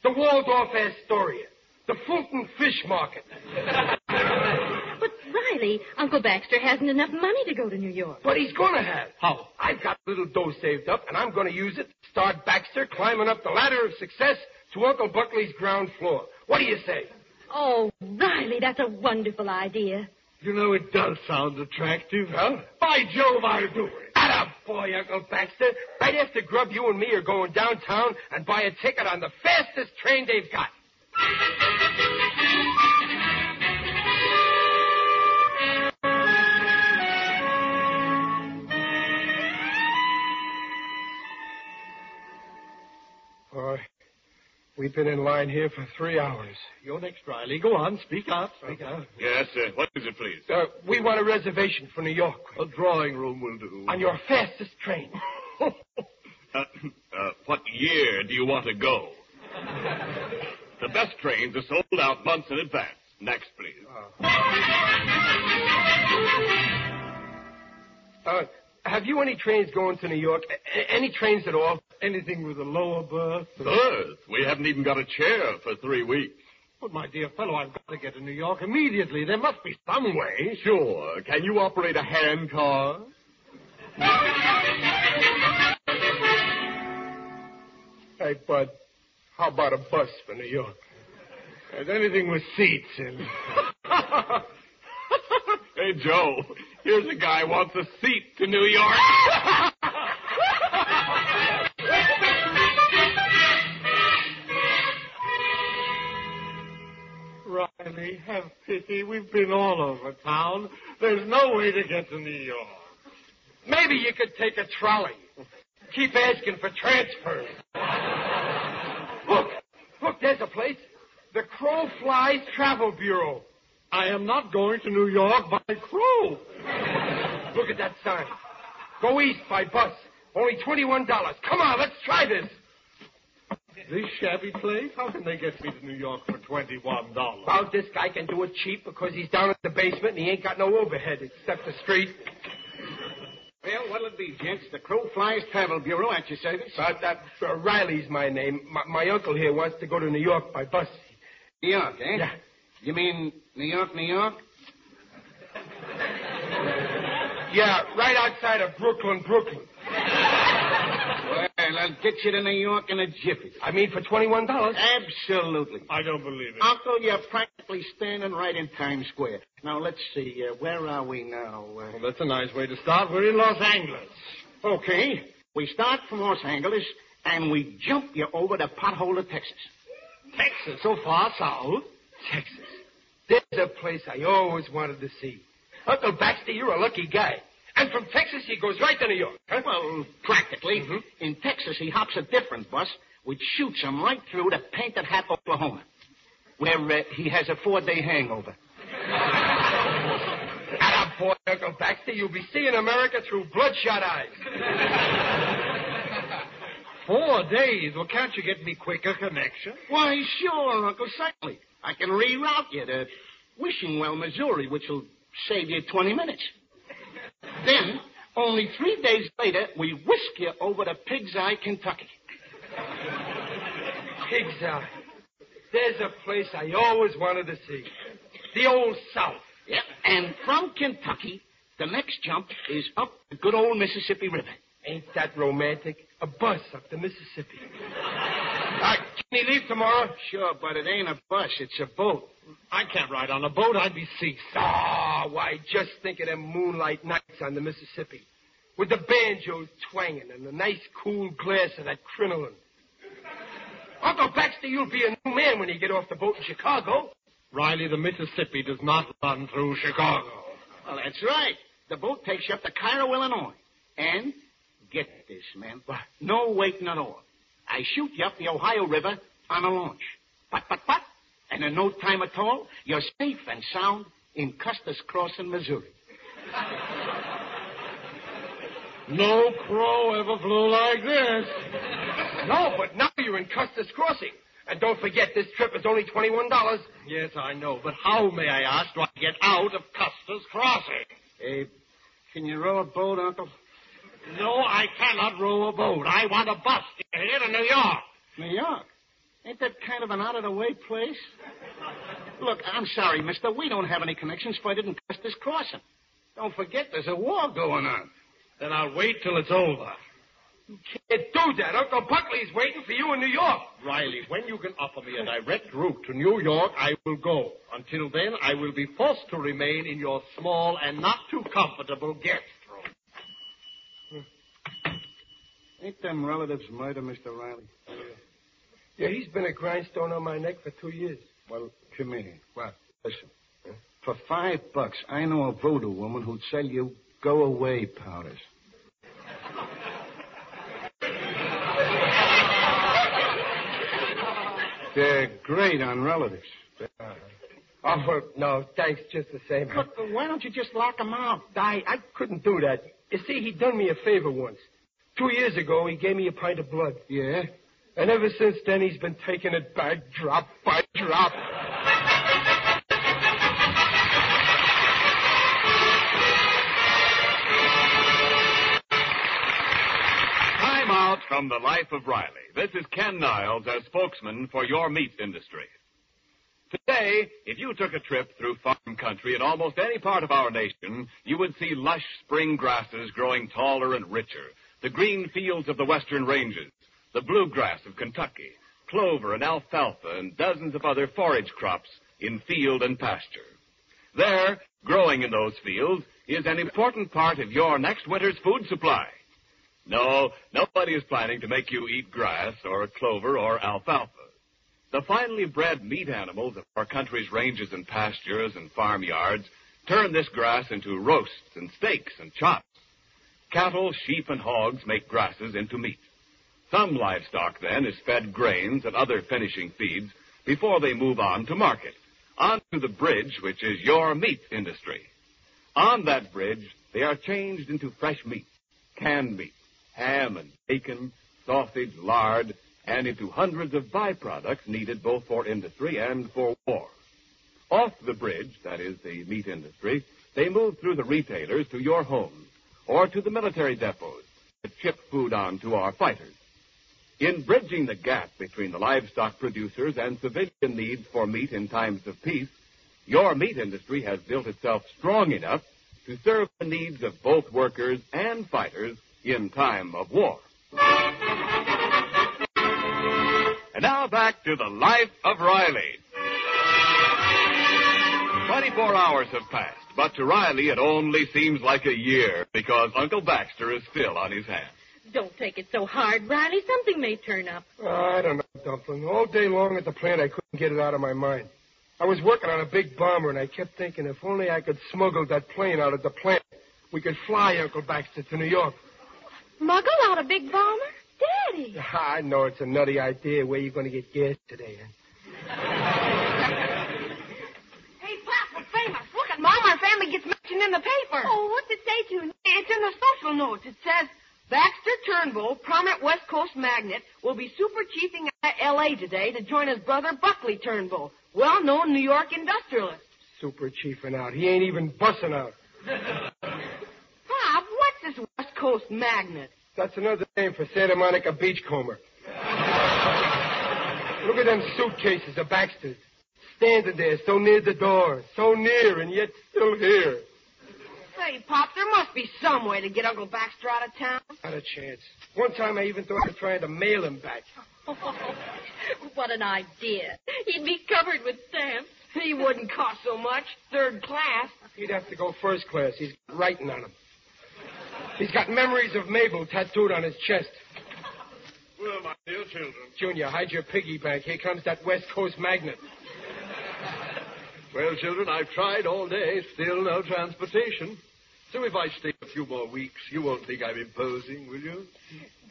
C: The Waldorf Astoria. The Fulton Fish Market.
D: But, Riley, Uncle Baxter hasn't enough money to go to New York.
C: But he's gonna have.
F: How?
C: I've got a little dough saved up, and I'm gonna use it to start Baxter climbing up the ladder of success to Uncle Buckley's ground floor. What do you say?
D: Oh, Riley, that's a wonderful idea.
F: You know, it does sound attractive.
C: Huh? By Jove, I'll do it. Atta boy, Uncle Baxter. Right after Grub, you and me are going downtown and buy a ticket on the fastest train they've got. We've been in line here for three hours.
F: You're next, Riley. Go on, speak up, speak up.
B: Yes, sir. What is it, please?
C: Uh, we want a reservation for New York
F: A drawing room will do.
C: on your fastest train.
B: Uh, uh, what year do you want to go? the best trains are sold out months in advance. Next, please.
C: Uh, have you any trains going to New York? A- a- any trains at all?
F: Anything with a lower berth? Or...
B: Berth? We haven't even got a chair for three weeks.
F: But, my dear fellow, I've got to get to New York immediately. There must be some way.
B: Sure. Can you operate a hand car?
C: hey, Bud, how about a bus for New York?
F: Anything with seats in.
B: hey, Joe, here's a guy wants a seat to New York.
F: Have pity. We've been all over town. There's no way to get to New York.
C: Maybe you could take a trolley. Keep asking for transfers. Look, look, there's a place. The Crow Flies Travel Bureau.
F: I am not going to New York by crow.
C: Look at that sign. Go east by bus. Only $21. Come on, let's try this.
F: This shabby place? How can they get me to New York for $21?
C: Well, this guy can do it cheap because he's down in the basement and he ain't got no overhead except the street.
I: Well, what'll it be, gents? The Crow Flies Travel Bureau at your service?
C: Uh, that, uh, Riley's my name. My, my uncle here wants to go to New York by bus.
I: New York, eh?
C: Yeah.
I: You mean New York, New York?
C: Yeah, right outside of Brooklyn, Brooklyn.
I: Well, I'll get you to New York in a jiffy.
C: I mean, for $21.
I: Absolutely.
F: I don't believe it.
I: Uncle, you're practically standing right in Times Square. Now, let's see. Uh, where are we now? Uh,
F: Well, that's a nice way to start. We're in Los Angeles.
I: okay. We start from Los Angeles, and we jump you over to Potholer, Texas.
F: Texas, so far south.
C: Texas. There's a place I always wanted to see. Uncle Baxter, you're a lucky guy. And from Texas, he goes right to New York. Huh?
I: Well, practically. In Texas, he hops a different bus, which shoots him right through to Painted Hat, Oklahoma, where uh, he has a four-day hangover.
C: Atta boy, Uncle Baxter, you'll be seeing America through bloodshot eyes.
F: Four days. Well, can't you get me quicker connection?
I: Why, sure, Uncle, certainly. I can reroute you to Wishingwell, Missouri, which will save you 20 minutes. Then, only three days later, we whisk you over to Pig's Eye, Kentucky.
C: Pig's Eye. There's a place I always wanted to see. The old South.
I: Yep. And from Kentucky, the next jump is up the good old Mississippi River.
C: Ain't that romantic? A bus up the Mississippi. Uh, can he leave tomorrow?
I: Sure, but it ain't a bus, it's a boat.
F: I can't ride on a boat. I'd be seasick.
C: Ah, why, just think of them moonlight nights on the Mississippi. With the banjos twanging and the nice cool glass of that crinoline. Uncle Baxter, you'll be a new man when you get off the boat in Chicago.
F: Riley, the Mississippi does not run through Chicago.
I: Well, that's right. The boat takes you up to Cairo, Illinois. And, get this, man. No waiting at all. I shoot you up the Ohio River on a launch. But, but, but. And in no time at all, you're safe and sound in Custer's Crossing, Missouri.
F: No crow ever flew like this.
C: No, but now you're in Custer's Crossing. And don't forget, this trip is only $21.
F: Yes, I know. But how, may I ask, do I get out of Custer's Crossing?
I: Hey, can you row a boat, Uncle?
F: No, I cannot row a boat. I want a bus to get here to New York.
I: New York? Ain't that kind of an out-of-the-way place? Look, I'm sorry, mister. We don't have any connections for I didn't than this Crossing. Don't forget, there's a war going on.
F: Then I'll wait till it's over.
C: You Can't do that. Uncle Buckley's waiting for you in New York.
F: Riley, when you can offer me a direct route to New York, I will go. Until then, I will be forced to remain in your small and not too comfortable guest room.
I: Ain't them relatives murder, Mr. Riley?
C: Yeah, he's been a grindstone on my neck for two years.
I: Well, come here.
C: What?
I: Listen. For five bucks, I know a voodoo woman who'd sell you go-away powders. They're great on relatives. Uh-huh.
C: Oh, well, no, thanks just the same.
I: Look, why don't you just lock him out?
C: I, I couldn't do that. You see, he done me a favor once. Two years ago, he gave me a pint of blood.
I: Yeah?
C: And ever since then, he's been taking it back drop by drop.
B: Time out from the life of Riley. This is Ken Niles as spokesman for your meat industry. Today, if you took a trip through farm country in almost any part of our nation, you would see lush spring grasses growing taller and richer, the green fields of the western ranges, the bluegrass of Kentucky, clover and alfalfa, and dozens of other forage crops in field and pasture. There, growing in those fields, is an important part of your next winter's food supply. No, nobody is planning to make you eat grass or clover or alfalfa. The finely bred meat animals of our country's ranges and pastures and farmyards turn this grass into roasts and steaks and chops. Cattle, sheep, and hogs make grasses into meat. Some livestock, then, is fed grains and other finishing feeds before they move on to market, on to the bridge, which is your meat industry. On that bridge, they are changed into fresh meat, canned meat, ham and bacon, sausage, lard, and into hundreds of byproducts needed both for industry and for war. Off the bridge, that is the meat industry, they move through the retailers to your homes or to the military depots that ship food on to our fighters. In bridging the gap between the livestock producers and civilian needs for meat in times of peace, your meat industry has built itself strong enough to serve the needs of both workers and fighters in time of war. And now back to the life of Riley. 24 hours have passed, but to Riley it only seems like a year because Uncle Baxter is still on his hands.
D: Don't take it so hard, Riley. Something may turn up.
C: Oh, I don't know, Dumpling. All day long at the plant, I couldn't get it out of my mind. I was working on a big bomber, and I kept thinking if only I could smuggle that plane out of the plant, we could fly Uncle Baxter to New York.
J: Smuggle out a big bomber? Daddy!
C: I know it's a nutty idea. Where you going to get gas today?
E: Hey, Pop, we're famous. Look at Mom. Our family gets mentioned in the paper.
J: Oh, what's it say to?
E: It's in the social notes. It says, Baxter Turnbull, prominent West Coast magnate, will be super chiefing at L.A. today to join his brother Buckley Turnbull, well-known New York industrialist.
C: Super chiefing out. He ain't even bussing out.
E: Bob, what's this West Coast magnate?
C: That's another name for Santa Monica beachcomber. Look at them suitcases of Baxter's. Standing there so near the door. So near and yet still here.
E: Say, Pop, there must be some way to get Uncle Baxter out of town.
C: Not a chance. One time I even thought of trying to mail him back.
D: what an idea. He'd be covered with stamps.
E: He wouldn't cost so much. Third class.
C: He'd have to go first class. He's got writing on him. He's got memories of Mabel tattooed on his chest.
F: Well, my dear children.
C: Junior, hide your piggy bank. Here comes that West Coast magnet.
F: Well, children, I've tried all day. Still no transportation. So if I stay a few more weeks, you won't think I'm imposing, will you?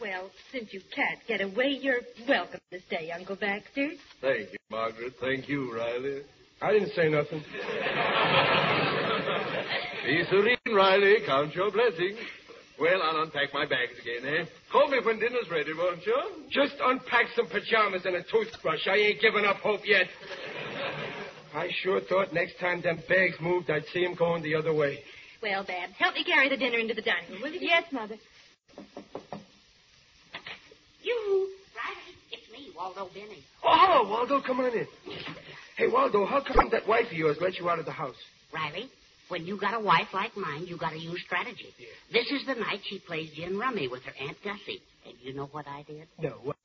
D: Well, since you can't get away, you're welcome to stay, Uncle Baxter.
F: Thank you, Margaret. Thank you, Riley.
C: I didn't say nothing.
F: Be serene, Riley. Count your blessings. Well, I'll unpack my bags again, eh? Call me when dinner's ready, won't you?
C: Just unpack some pajamas and a toothbrush. I ain't given up hope yet. I sure thought next time them bags moved, I'd see 'em going the other way.
D: Well, Babs, help me carry the dinner into the dining room, will you?
J: Yes, Mother.
L: You, Riley, it's me, Waldo Benny.
C: Oh, hello, Waldo. Come on in. Hey, Waldo, how come that wife of yours let you out of the house?
L: Riley, when you got a wife like mine, you got to use strategy. This is the night she plays gin rummy with her Aunt Gussie. And you know what I did?
C: No, what?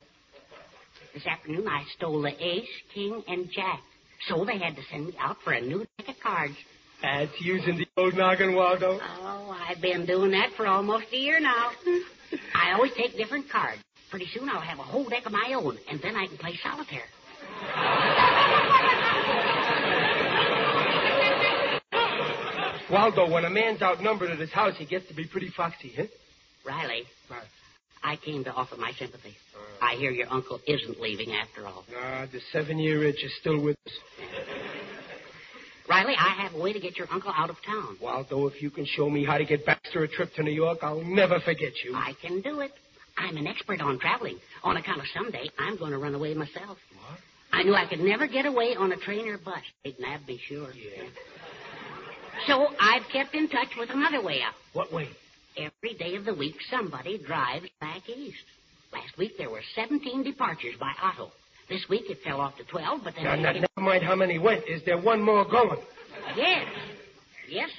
L: This afternoon, I stole the ace, king, and jack. So they had to send me out for a new deck of cards.
C: That's using the old noggin, Waldo.
L: Oh, I've been doing that for almost a year now. I always take different cards. Pretty soon I'll have a whole deck of my own, and then I can play solitaire.
C: Waldo, when a man's outnumbered at his house, he gets to be pretty foxy, huh?
L: Riley, I came to offer my sympathy. Uh. I hear your uncle isn't leaving after all.
C: Nah, the seven-year itch is still with us.
L: Riley, I have a way to get your uncle out of town.
C: Waldo, if you can show me how to get Baxter a trip to New York, I'll never forget you.
L: I can do it. I'm an expert on traveling. On account of someday, I'm going to run away myself.
C: What?
L: I knew I could never get away on a train or bus. They'd nab me, sure.
C: Yeah.
L: So I've kept in touch with another way out.
C: What way?
L: Every day of the week, somebody drives back east. Last week, there were 17 departures by auto. This week, it fell off to 12, but then...
C: Now, now, never mind how many went. Is there one more going?
L: Yes. Yes.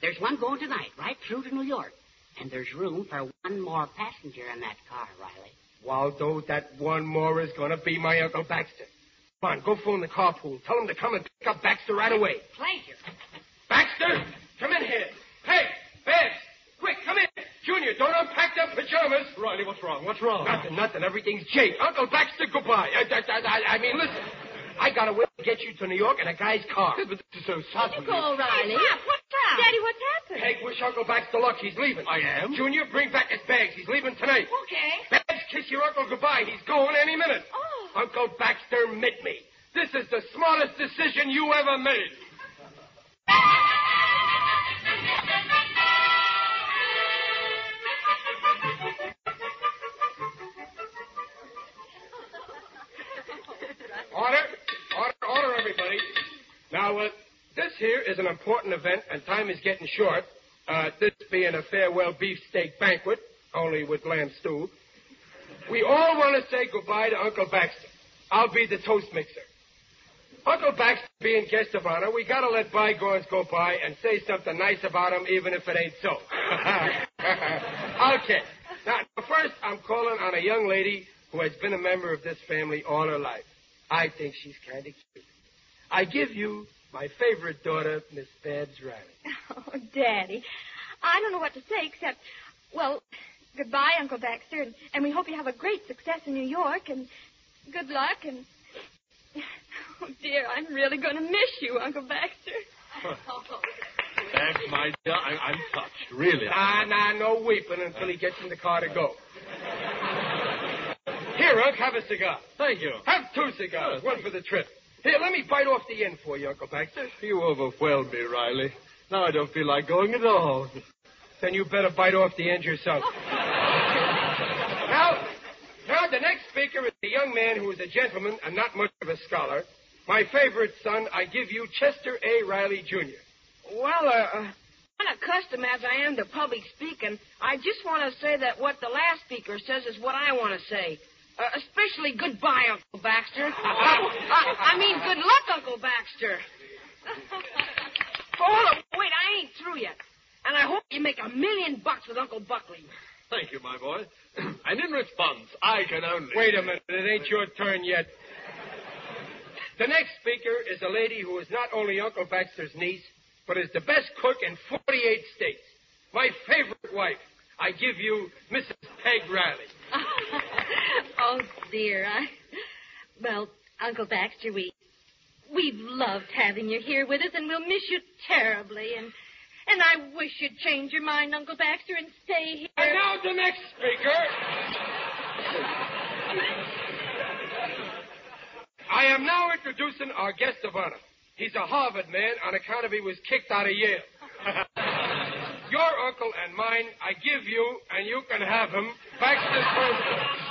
L: There's one going tonight, right through to New York. And there's room for one more passenger in that car, Riley.
C: Waldo, that one more is going to be my Uncle Baxter. Come on, go phone the carpool. Tell him to come and pick up Baxter right away.
L: Pleasure.
C: Baxter, come in here. Hey, Babs, quick, come in. Junior, don't unpack them pajamas.
F: Riley, what's wrong? What's wrong?
C: Nothing, nothing. Everything's Jake. Uncle Baxter, goodbye. I, I, I, I mean, listen. I got a way to get you to New York in a guy's car.
F: But this is so sudden.
G: Go, Riley.
E: Pop, what's that?
G: Daddy, what's happened?
C: Peg, wish Uncle Baxter luck. He's leaving.
F: I am?
C: Junior, bring back his bags. He's leaving tonight.
E: Okay.
C: Babs, kiss your uncle goodbye. He's going any minute.
G: Oh.
C: Uncle Baxter, meet me. This is the smartest decision you ever made. here is an important event, and time is getting short. Uh, this being a farewell beefsteak banquet, only with lamb stew. We all want to say goodbye to Uncle Baxter. I'll be the toast mixer. Uncle Baxter being guest of honor, we gotta let bygones go by and say something nice about him, even if it ain't so. okay. Now, first, I'm calling on a young lady who has been a member of this family all her life. I think she's kind of cute. I give you my favorite daughter, Miss Babs Riley.
G: Oh, Daddy. I don't know what to say except, well, goodbye, Uncle Baxter, and, and we hope you have a great success in New York, and good luck, and. Oh, dear, I'm really going to miss you, Uncle Baxter.
F: Babs, my dear, I, I'm touched. Really.
C: Nah, nah, no weeping until he gets in the car to go. Here, Unc, have a cigar.
F: Thank you.
C: Have two cigars, oh, one for the trip. Here, let me bite off the end for you, Uncle Baxter.
F: You overwhelm me, Riley. Now I don't feel like going at all.
C: Then you better bite off the end yourself. now, now the next speaker is a young man who is a gentleman and not much of a scholar. My favorite son, I give you Chester A. Riley Jr.
E: Well, uh, uh, unaccustomed as I am to public speaking, I just want to say that what the last speaker says is what I want to say. Uh, especially goodbye, Uncle Baxter. Uh, I, I mean, good luck, Uncle Baxter. Hold on, wait, I ain't through yet. And I hope you make a million bucks with Uncle Buckley.
F: Thank you, my boy. and in response, I can only.
C: Wait a minute, it ain't your turn yet. The next speaker is a lady who is not only Uncle Baxter's niece, but is the best cook in 48 states. My favorite wife. I give you Mrs. Peg Riley.
D: oh, dear. I... Well, Uncle Baxter, we we've loved having you here with us, and we'll miss you terribly. And and I wish you'd change your mind, Uncle Baxter, and stay here.
C: And now the next speaker. I am now introducing our guest of honor. He's a Harvard man on account of he was kicked out of Yale. Your uncle and mine, I give you, and you can have him, Baxter Turnbull.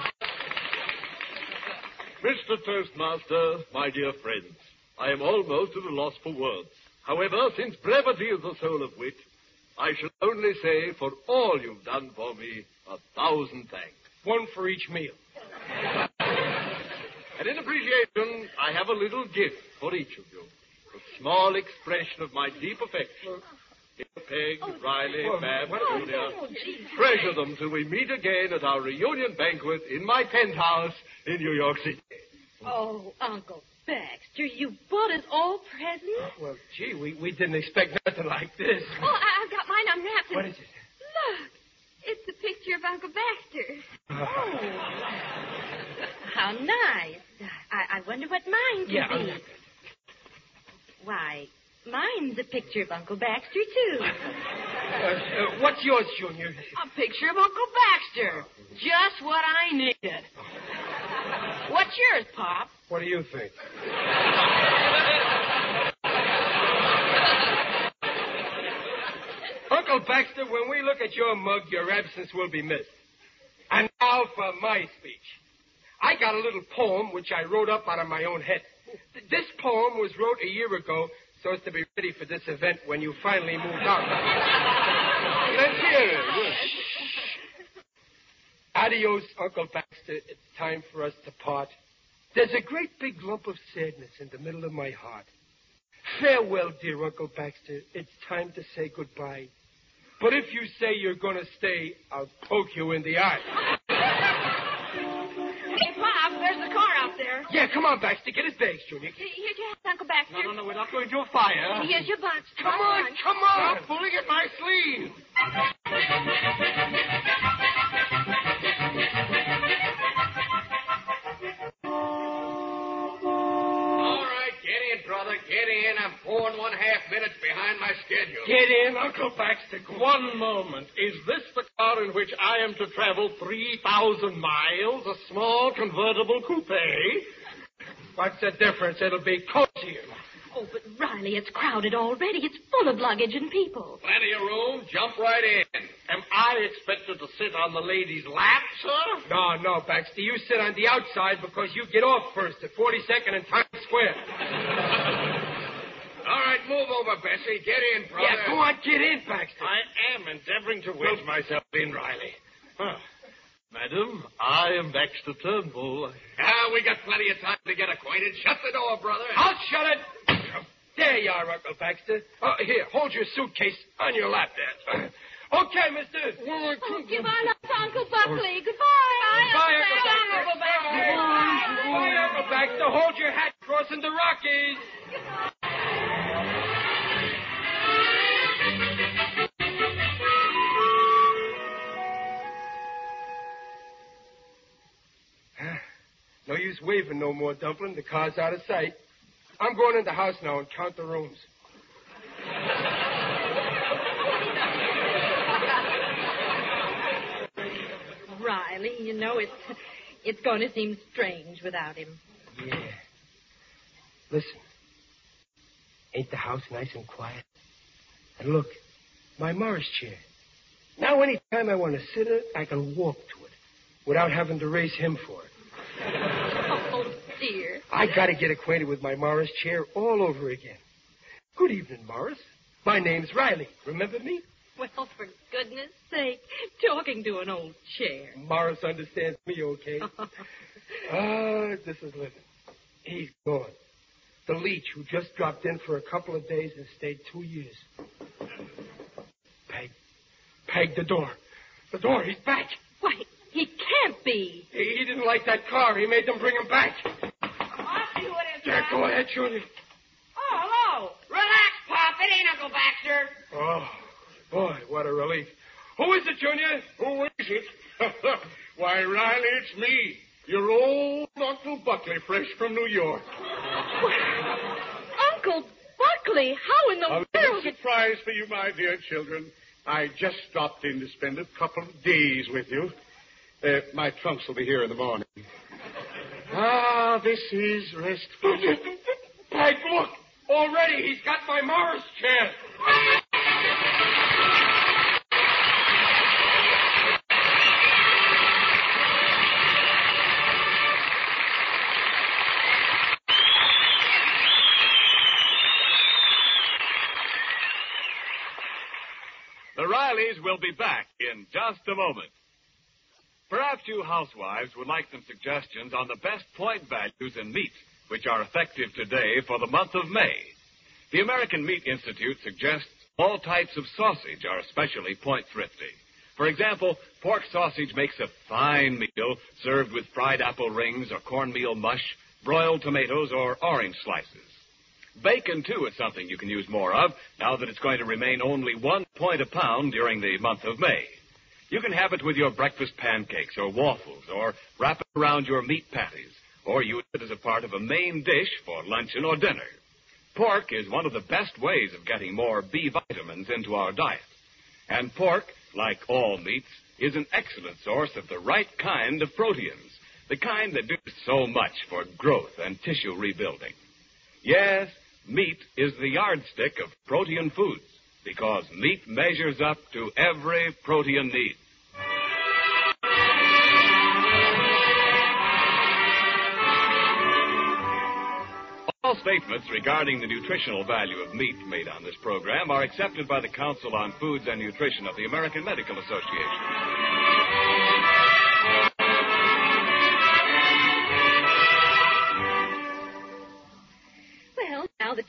F: Mr. Toastmaster, my dear friends, I am almost at a loss for words. However, since brevity is the soul of wit, I shall only say for all you've done for me, a thousand thanks.
C: One for each meal.
F: And in appreciation, I have a little gift for each of you. A small expression of my deep affection. Here, Peg, Riley, Babs, Junior. Treasure them till we meet again at our reunion banquet in my penthouse in New York City.
D: Oh, Uncle Baxter, you bought us all presents?
C: Well, gee, we, we didn't expect nothing like this.
G: Oh, I, I've got mine unwrapped.
C: What is it?
G: Look, it's a picture of Uncle Baxter. Oh.
D: How nice. I, I wonder what mine could
C: Yeah,
D: be.
C: unwrap
D: Why, mine's a picture of Uncle Baxter, too.
C: Uh, uh, what's yours, Junior?
E: A picture of Uncle Baxter. Just what I needed. What's yours, Pop?
C: What do you think? Uncle Baxter, when we look at your mug, your absence will be missed. And now for my speech. I got a little poem which I wrote up out of my own head. This poem was wrote a year ago so as to be ready for this event when you finally moved out. Let's hear it. Adios, Uncle Baxter. It's time for us to part. There's a great big lump of sadness in the middle of my heart. Farewell, dear Uncle Baxter. It's time to say goodbye. But if you say you're going to stay, I'll poke you in the eye. Hey, Pop, there's the car out there. Yeah, come on, Baxter. Get his bags, Junior.
G: Here's your hat, Uncle Baxter.
F: No, no, no, we're not going to a fire.
G: Here's your bunch.
C: Come on, come on.
F: Stop pulling at my sleeve.
K: Brother. Get in. I'm four and one half minutes behind my schedule.
F: Get in, Uncle Baxter. One moment. Is this the car in which I am to travel 3,000 miles? A small convertible coupe?
C: What's the difference? It'll be cozier.
D: Oh, but Riley, it's crowded already. It's full of luggage and people.
K: Plenty of room. Jump right in.
F: Am I expected to sit on the lady's lap, sir?
C: No, no, Baxter. You sit on the outside because you get off first at 42nd and Times Square.
K: All right, move over, Bessie. Get in, brother.
C: Yeah, go on, get in, Baxter.
F: I am endeavoring to wedge myself in, Riley. Huh. Madam, I am Baxter Turnbull.
K: Ah, we got plenty of time to get acquainted. Shut the door, brother.
C: I'll shut it. There you are, Uncle Baxter. Uh, here, hold your suitcase on your lap there. okay, mister.
G: Oh, goodbye, love, Uncle Buckley. Goodbye.
C: Bye,
G: Uncle
C: Uncle Baxter. Bye, Uncle Baxter. Hold your hat crossing the Rockies. No use waving no more, Dumpling. The car's out of sight. I'm going in the house now and count the rooms.
D: Riley, you know, it's, it's going to seem strange without him.
C: Yeah. Listen. Ain't the house nice and quiet? And look, my Morris chair. Now, any time I want to sit in it, I can walk to it without having to raise him for it.
D: Dear.
C: I got to get acquainted with my Morris chair all over again. Good evening, Morris. My name's Riley. Remember me?
D: Well, for goodness sake, talking to an old chair.
C: Morris understands me okay. Ah, this is living. He's gone. The leech who just dropped in for a couple of days and stayed two years. Peg. Peg, the door. The door, he's back.
D: Why, he can't be.
C: He, he didn't like that car. He made them bring him back.
E: I'll see what it's
C: Yeah, go ahead, Junior.
E: Oh, hello. Relax, Pop. It ain't Uncle Baxter.
C: Oh, boy, what a relief. Who is it, Junior?
F: Who is it? Why, Riley, it's me. Your old Uncle Buckley, fresh from New York.
D: Uncle Buckley, how in the
F: A
D: world?
F: little surprise for you, my dear children. I just stopped in to spend a couple of days with you. Uh, my trunks will be here in the morning. Ah, this is restful.
C: Peg, look. Already he's got my Morris chair.
B: The Rileys will be back in just a moment. Perhaps you housewives would like some suggestions on the best point values in meat, which are effective today for the month of May. The American Meat Institute suggests all types of sausage are especially point thrifty. For example, pork sausage makes a fine meal served with fried apple rings or cornmeal mush, broiled tomatoes, or orange slices. Bacon, too, is something you can use more of now that it's going to remain only one point a pound during the month of May. You can have it with your breakfast pancakes or waffles, or wrap it around your meat patties, or use it as a part of a main dish for luncheon or dinner. Pork is one of the best ways of getting more B vitamins into our diet. And pork, like all meats, is an excellent source of the right kind of proteins, the kind that do so much for growth and tissue rebuilding. Yes, meat is the yardstick of protein foods because meat measures up to every protein need. All statements regarding the nutritional value of meat made on this program are accepted by the Council on Foods and Nutrition of the American Medical Association.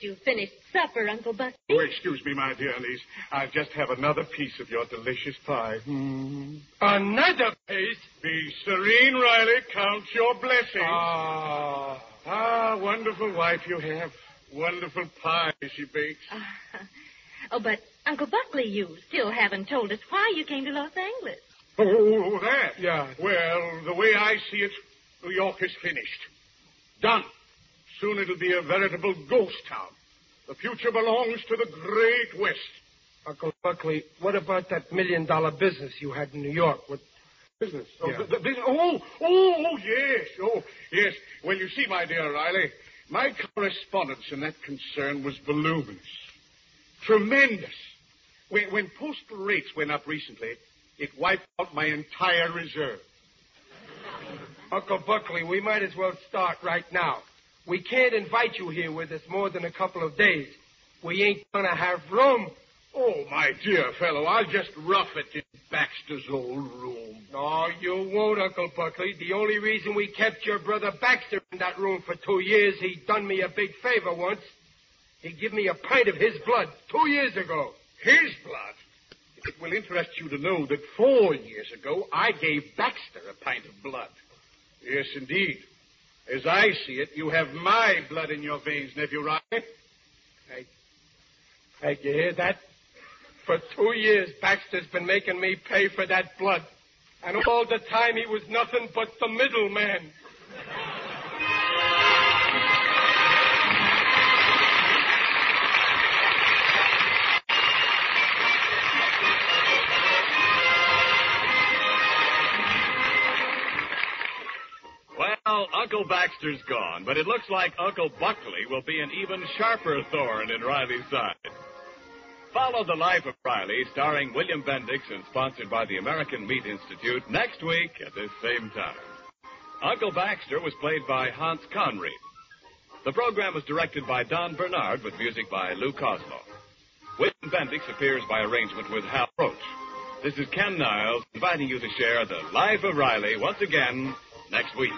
D: Well, you've finished supper, Uncle Buck.
M: Oh, excuse me, my dear niece. I'll just have another piece of your delicious pie. Hmm.
C: Another piece?
M: Be serene, Riley. Count your blessings.
C: Ah.
M: Ah, wonderful wife you have. Wonderful pie she bakes.
D: Oh, but Uncle Buckley, you still haven't told us why you came to Los Angeles.
M: Oh, that?
C: Yeah.
M: Well, the way I see it, New York is finished. Done. Soon it'll be a veritable ghost town. The future belongs to the great West.
C: Uncle Buckley, what about that million dollar business you had in New York? What
M: business? Oh,
C: Yeah.
M: the- the oh, oh, oh, yes. Oh, yes. Well, you see, my dear Riley, my correspondence in that concern was voluminous. Tremendous. When, when postal rates went up recently, it wiped out my entire reserve.
C: Uncle Buckley, we might as well start right now. We can't invite you here with us more than a couple of days. We ain't gonna have room.
M: Oh, my dear fellow, I'll just rough it in Baxter's old room.
C: No, you won't, Uncle Buckley. The only reason we kept your brother Baxter in that room for two years, he done me a big favor once. He give me a pint of his blood two years ago.
M: His blood? It will interest you to know that four years ago I gave Baxter a pint of blood. Yes, indeed. As I see it, you have my blood in your veins, nephew.
C: Hey, hey, you hear that? For two years, Baxter's been making me pay for that blood. And all the time he was nothing but the middleman.
B: Well, Uncle Baxter's gone, but it looks like Uncle Buckley will be an even sharper thorn in Riley's side. Follow the life of Riley, starring William Bendix and sponsored by the American Meat Institute next week at this same time. Uncle Baxter was played by Hans Conried. The program was directed by Don Bernard with music by Lou Kosloff. William Bendix appears by arrangement with Hal Roach. This is Ken Niles inviting you to share the life of Riley once again next week.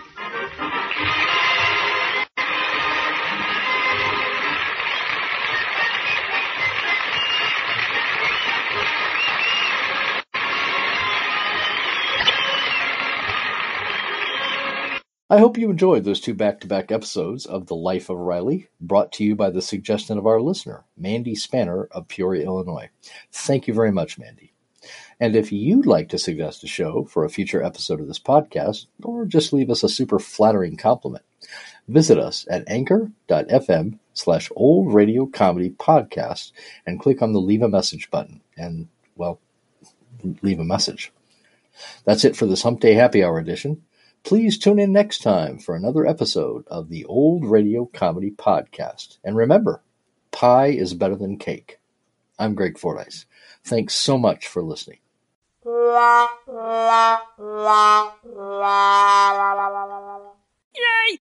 A: I hope you enjoyed those two back to back episodes of The Life of Riley, brought to you by the suggestion of our listener, Mandy Spanner of Peoria, Illinois. Thank you very much, Mandy. And if you'd like to suggest a show for a future episode of this podcast, or just leave us a super flattering compliment, visit us at anchor.fm slash old radio comedy podcast and click on the leave a message button and, well, leave a message. That's it for this Hump Day Happy Hour edition. Please tune in next time for another episode of the Old Radio Comedy Podcast. And remember, pie is better than cake. I'm Greg Fordyce. Thanks so much for listening.
N: う
A: わ、うわ、うわ、うわ、らららららイェイ